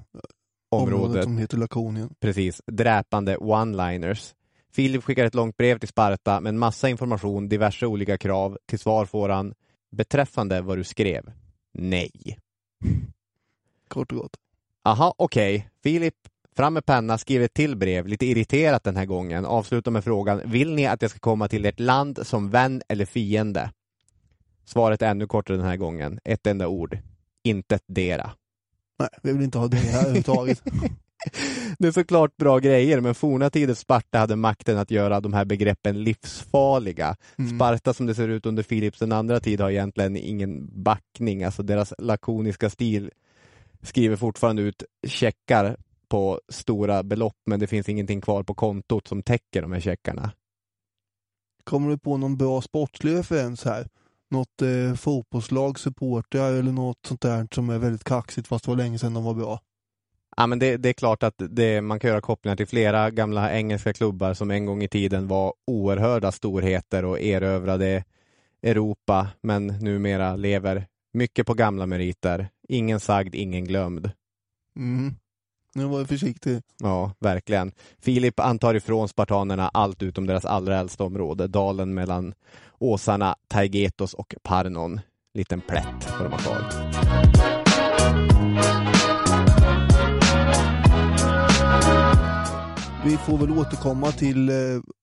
S1: området,
S2: Området.
S1: som heter Lakonien.
S2: Precis, dräpande one-liners. Filip skickar ett långt brev till Sparta med en massa information, diverse olika krav. Till svar får han beträffande vad du skrev. Nej.
S1: Kort och gott.
S2: Aha, okej. Filip, fram med penna, skriver ett till brev, lite irriterat den här gången. Avslutar med frågan, vill ni att jag ska komma till ert land som vän eller fiende? Svaret är ännu kortare den här gången. Ett enda ord. Intet dera.
S1: Nej, vi vill inte ha det här överhuvudtaget.
S2: Det är såklart bra grejer, men forna tiders Sparta hade makten att göra de här begreppen livsfarliga.
S1: Mm.
S2: Sparta som det ser ut under Philips den andra tid har egentligen ingen backning. Alltså deras lakoniska stil skriver fortfarande ut checkar på stora belopp, men det finns ingenting kvar på kontot som täcker de här checkarna.
S1: Kommer du på någon bra sportslig referens här? Något eh, fotbollslag, supportrar eller något sånt där som är väldigt kaxigt fast det var länge sedan de var bra?
S2: Ja, men det, det är klart att det, man kan göra kopplingar till flera gamla engelska klubbar som en gång i tiden var oerhörda storheter och erövrade Europa, men numera lever mycket på gamla meriter. Ingen sagd, ingen glömd.
S1: Mm. Nu var jag försiktig.
S2: Ja, verkligen. Filip antar ifrån spartanerna allt utom deras allra äldsta område, dalen mellan åsarna Taigetos och Parnon. Liten plätt får de ha kvar.
S1: Vi får väl återkomma till eh,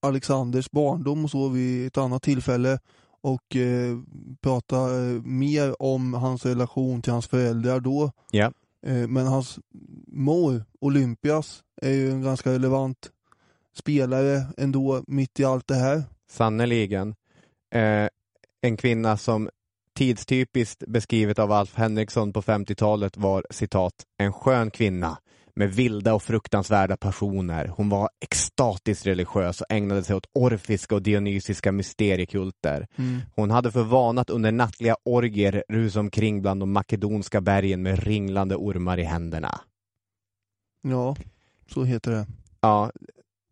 S1: Alexanders barndom och så vid ett annat tillfälle och eh, prata eh, mer om hans relation till hans föräldrar då.
S2: Ja.
S1: Eh, men hans mor, Olympias, är ju en ganska relevant spelare ändå mitt i allt det här.
S2: Sannerligen. Eh, en kvinna som tidstypiskt beskrivet av Alf Henriksson på 50-talet var citat, en skön kvinna med vilda och fruktansvärda passioner. Hon var extatiskt religiös och ägnade sig åt orfiska och dionysiska mysteriekulter.
S1: Mm.
S2: Hon hade för vana att under nattliga orgier rusa omkring bland de makedonska bergen med ringlande ormar i händerna.
S1: Ja, så heter det.
S2: Ja,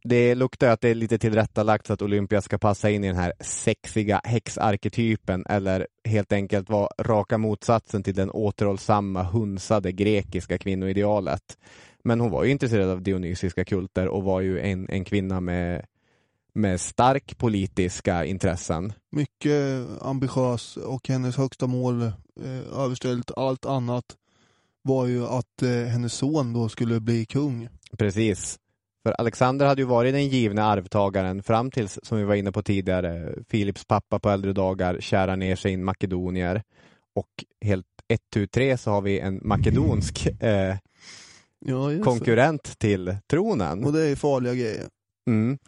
S2: det luktar att det är lite tillrättalagt så att Olympia ska passa in i den här sexiga häxarketypen eller helt enkelt vara raka motsatsen till den återhållsamma, hunsade grekiska kvinnoidealet. Men hon var ju intresserad av dionysiska kulter och var ju en, en kvinna med, med stark politiska intressen.
S1: Mycket ambitiös och hennes högsta mål eh, överställt allt annat var ju att eh, hennes son då skulle bli kung.
S2: Precis. För Alexander hade ju varit den givna arvtagaren fram tills, som vi var inne på tidigare, Filips pappa på äldre dagar kärar ner sig in makedonier. Och helt ett tu tre så har vi en makedonsk eh,
S1: Ja, just det.
S2: konkurrent till tronen.
S1: Och det är farliga grejer.
S2: Mm.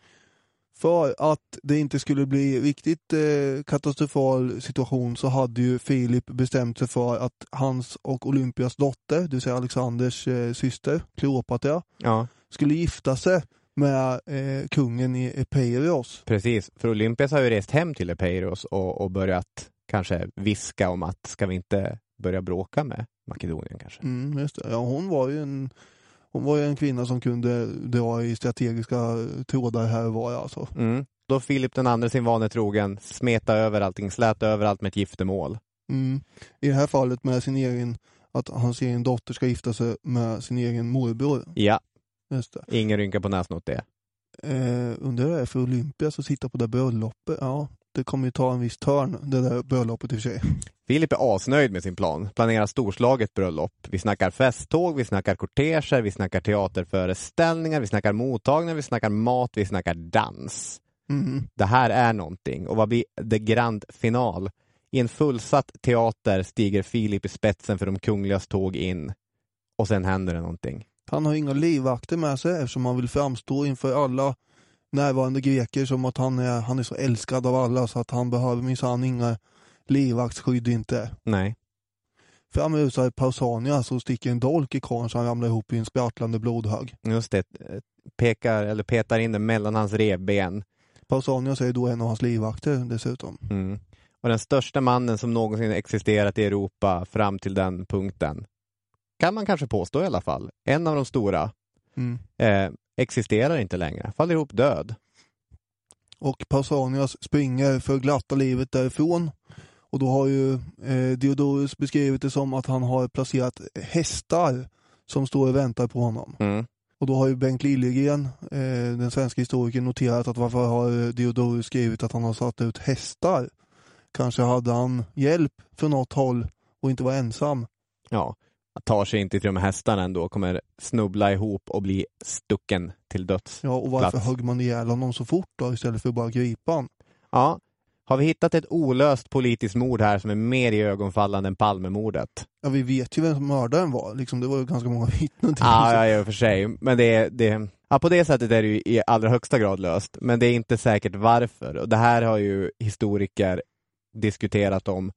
S1: För att det inte skulle bli riktigt eh, katastrofal situation så hade ju Filip bestämt sig för att hans och Olympias dotter, det vill säga Alexanders eh, syster, Kleopatra,
S2: Ja,
S1: skulle gifta sig med eh, kungen i Epeiros.
S2: precis. För Olympias har ju rest hem till Epeiros och, och börjat kanske viska om att ska vi inte börja bråka med Makedonien kanske?
S1: Mm, just det. Ja, hon var ju en hon var ju en kvinna som kunde dra i strategiska trådar här och var alltså.
S2: Mm. Då Filip den andre sin vane trogen smeta över allting, släta över allt med ett giftermål.
S1: Mm. I det här fallet med sin egen, att hans egen dotter ska gifta sig med sin egen morbror.
S2: Ja,
S1: Just det.
S2: ingen rynka på näsan åt det.
S1: Eh, undrar hur det är för Olympias att sitta på det bröllopet. Ja, det kommer ju ta en viss törn, det där bröllopet i och för sig.
S2: Filip är asnöjd med sin plan, planerar storslaget bröllop. Vi snackar festtåg, vi snackar korteger, vi snackar teaterföreställningar, vi snackar mottagningar, vi snackar mat, vi snackar dans.
S1: Mm.
S2: Det här är någonting. Och vad blir the grand final? I en fullsatt teater stiger Filip i spetsen för de kungligas tåg in. Och sen händer det någonting.
S1: Han har inga livvakter med sig eftersom han vill framstå inför alla närvarande greker som att han är, han är så älskad av alla så att han behöver minsann inga livvaktsskydd inte.
S2: Nej.
S1: Framme rusar Pausanias och sticker en dolk i karln så han ramlar ihop i en sprattlande blodhög.
S2: Just det. Pekar, eller petar in den mellan hans revben.
S1: Pausanias är då en av hans livvakter dessutom.
S2: Mm. Och den största mannen som någonsin existerat i Europa fram till den punkten. Kan man kanske påstå i alla fall. En av de stora.
S1: Mm.
S2: Eh, existerar inte längre. Faller ihop död.
S1: Och Pausanias springer för glatta livet därifrån. Och då har ju eh, Diodorus beskrivit det som att han har placerat hästar som står och väntar på honom.
S2: Mm.
S1: Och då har ju Bengt Liljegren, eh, den svenska historikern, noterat att varför har Diodorus skrivit att han har satt ut hästar? Kanske hade han hjälp från något håll och inte var ensam.
S2: Ja. Tar sig inte till de här hästarna ändå. Kommer snubbla ihop och bli stucken till döds.
S1: Ja, och varför
S2: Plats.
S1: högg man ihjäl honom så fort då istället för att bara gripa honom?
S2: Ja. Har vi hittat ett olöst politiskt mord här som är mer i ögonfallande än Palmemordet?
S1: Ja, vi vet ju vem som mördaren var. Liksom, det var ju ganska många vittnen till.
S2: Ja, ja, i och för sig. Men det, det, ja, på det sättet är det ju i allra högsta grad löst. Men det är inte säkert varför. Och det här har ju historiker diskuterat om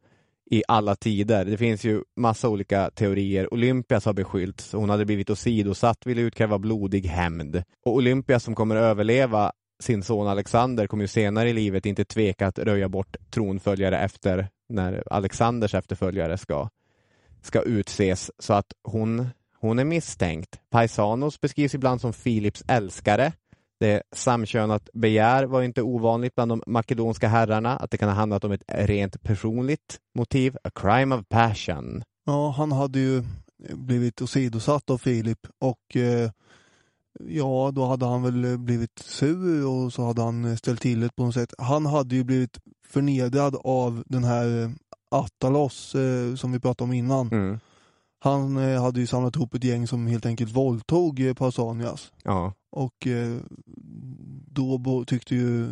S2: i alla tider. Det finns ju massa olika teorier. Olympias har beskyllts. Hon hade blivit åsidosatt, ville utkräva blodig hämnd. Och Olympias som kommer överleva sin son Alexander kommer ju senare i livet inte tveka att röja bort tronföljare efter när Alexanders efterföljare ska, ska utses. Så att hon, hon är misstänkt. Paisanos beskrivs ibland som Filips älskare. Det samkönat begär var inte ovanligt bland de makedonska herrarna, att det kan ha handlat om ett rent personligt motiv, a crime of passion.
S1: Ja, han hade ju blivit åsidosatt av Filip och eh, ja, då hade han väl blivit sur och så hade han ställt till det på något sätt. Han hade ju blivit förnedrad av den här eh, Attalos eh, som vi pratade om innan.
S2: Mm.
S1: Han eh, hade ju samlat ihop ett gäng som helt enkelt våldtog eh, Pausanias.
S2: Ja.
S1: Och eh, då tyckte ju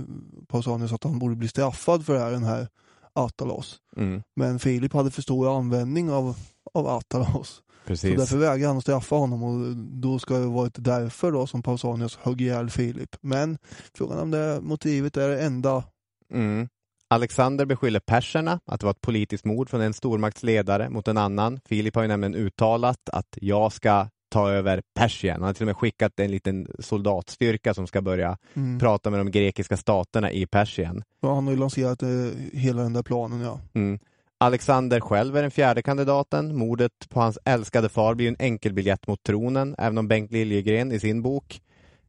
S1: Pausanias att han borde bli straffad för det här, den här Attalos.
S2: Mm.
S1: Men Filip hade för stor användning av, av Attalos. Så
S2: Precis.
S1: därför vägrade han att straffa honom och då ska det varit därför då som Pausanias högg ihjäl Filip. Men frågan om det motivet är det enda.
S2: Mm. Alexander beskyller perserna att det var ett politiskt mord från en stormaktsledare mot en annan. Filip har ju nämligen uttalat att jag ska ta över Persien. Han har till och med skickat en liten soldatstyrka som ska börja
S1: Mm.
S2: prata med de grekiska staterna i Persien.
S1: Ja, han har ju lanserat eh, hela den där planen ja.
S2: Mm. Alexander själv är den fjärde kandidaten. Mordet på hans älskade far blir en enkelbiljett mot tronen, även om Bengt Liljegren i sin bok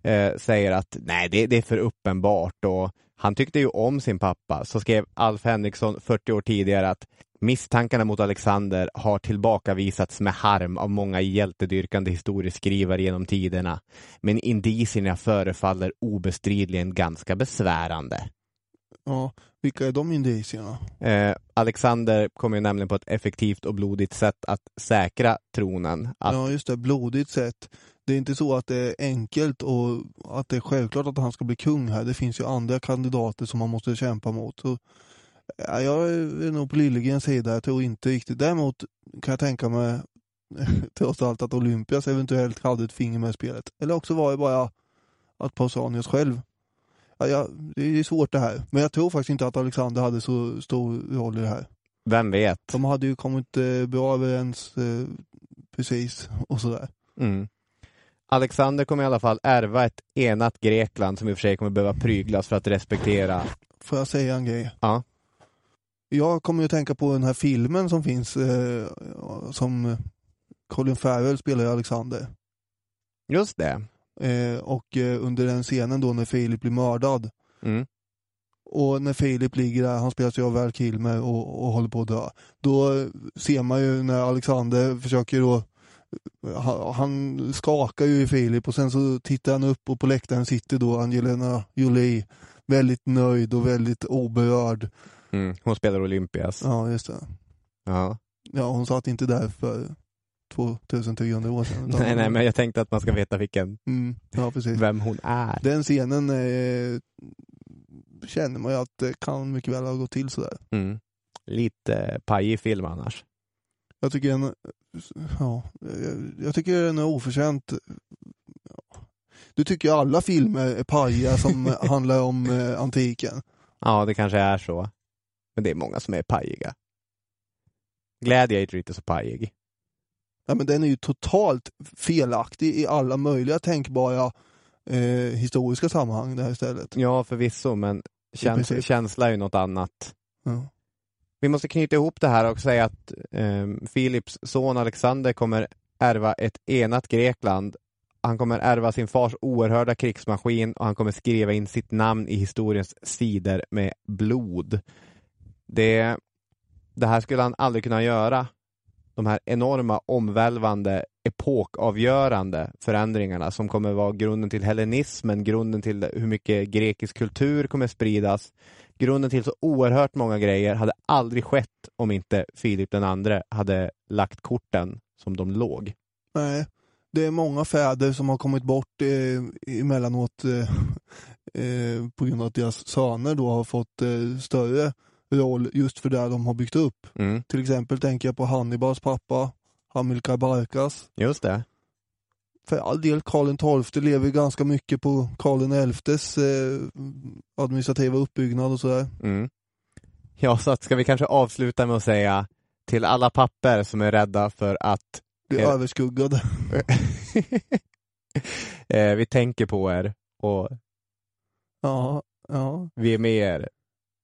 S2: eh, säger att nej, det, det är för uppenbart och han tyckte ju om sin pappa. Så skrev Alf Henriksson 40 år tidigare att misstankarna mot Alexander har tillbakavisats med harm av många hjältedyrkande historieskrivare genom tiderna. Men indicierna förefaller obestridligen ganska besvärande.
S1: ja. Vilka är de indicierna?
S2: Eh, Alexander kommer ju nämligen på ett effektivt och blodigt sätt att säkra tronen. Att,
S1: Ja just det, blodigt sätt. Det är inte så att det är enkelt och att det är självklart att han ska bli kung här. Det finns ju andra kandidater som man måste kämpa mot. Så, ja, jag är nog på Liljegrens sida. Jag tror inte riktigt. Däremot kan jag tänka mig trots allt att Olympias eventuellt hade ett finger med i spelet. Eller också var det bara att Pausanias själv. Ja, ja, det är svårt det här. Men jag tror faktiskt inte att Alexander hade så stor roll i det här.
S2: Vem vet?
S1: De hade ju kommit eh, bra överens eh, precis och sådär.
S2: Mm. Alexander kommer i alla fall ärva ett enat Grekland som i och för sig kommer behöva pryglas för att respektera.
S1: Får jag säga en grej?
S2: Ja.
S1: Jag kommer ju att tänka på den här filmen som finns eh, som Colin Farrell spelar i Alexander.
S2: Just det.
S1: Eh, och eh, under den scenen då när Filip blir mördad
S2: Mm.
S1: och när Filip ligger där, han spelas ju av Val Kilmer och, och håller på att dö. Då eh, ser man ju när Alexander försöker då han, han skakar ju i Filip och sen så tittar han upp och på läktaren sitter då Angelina Jolie väldigt nöjd och väldigt oberörd.
S2: Mm. Hon spelar Olympias.
S1: Ja, just det.
S2: Ja.
S1: Ja, hon satt inte där för 2300 år sedan.
S2: Nej, nej, men jag tänkte att man ska veta vilken,
S1: Mm, ja, precis.
S2: vem hon är.
S1: Den scenen eh, känner man ju att det kan mycket väl ha gått till sådär.
S2: Mm. Lite pajig film annars.
S1: Jag tycker den, ja, jag, jag tycker den är oförtjänt. Du tycker ju alla filmer är pajiga som handlar om eh, antiken.
S2: Ja, det kanske är så. Men det är många som är pajiga. Gladiator är inte så pajig.
S1: Ja, men den är ju totalt felaktig i alla möjliga tänkbara eh, historiska sammanhang det här istället.
S2: Ja, förvisso, men käns- känsla är ju något annat.
S1: Ja.
S2: Vi måste knyta ihop det här och säga att eh, Philips son Alexander kommer ärva ett enat Grekland. Han kommer ärva sin fars oerhörda krigsmaskin och han kommer skriva in sitt namn i historiens sidor med blod. Det, det här skulle han aldrig kunna göra. De här enorma, omvälvande, epokavgörande förändringarna som kommer vara grunden till hellenismen, grunden till hur mycket grekisk kultur kommer spridas, grunden till så oerhört många grejer hade aldrig skett om inte Filip den andre hade lagt korten som de låg.
S1: Nej, det är många fäder som har kommit bort eh, emellanåt eh, eh, på grund av att deras söner då har fått eh, större roll just för det de har byggt upp.
S2: Mm.
S1: Till exempel tänker jag på Hannibals pappa, Hamilcar Barkas.
S2: Just det.
S1: För all del, Karl XII lever ganska mycket på Karl XIs eh, administrativa uppbyggnad och sådär.
S2: Mm. Ja, så att ska vi kanske avsluta med att säga till alla papper som är rädda för att
S1: Blir
S2: Eh.
S1: överskuggade.
S2: eh, vi tänker på er och
S1: Ja, ja.
S2: vi är med er.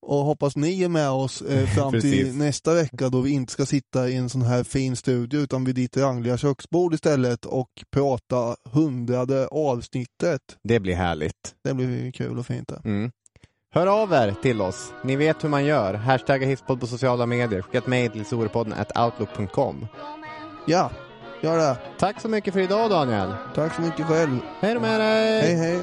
S1: Och hoppas ni är med oss eh, fram till nästa vecka då vi inte ska sitta i en sån här fin studio utan vid ditt rangliga köksbord istället och prata hundrade avsnittet.
S2: Det blir härligt.
S1: Det blir kul och fint.
S2: Mm. Hör av er till oss. Ni vet hur man gör. Hashtagga hisspodd på sociala medier. Skicka ett mejl till sorepodden outlook.com.
S1: Ja, gör det.
S2: Tack så mycket för idag Daniel.
S1: Tack så mycket själv.
S2: Hej då med dig!
S1: Hej hej.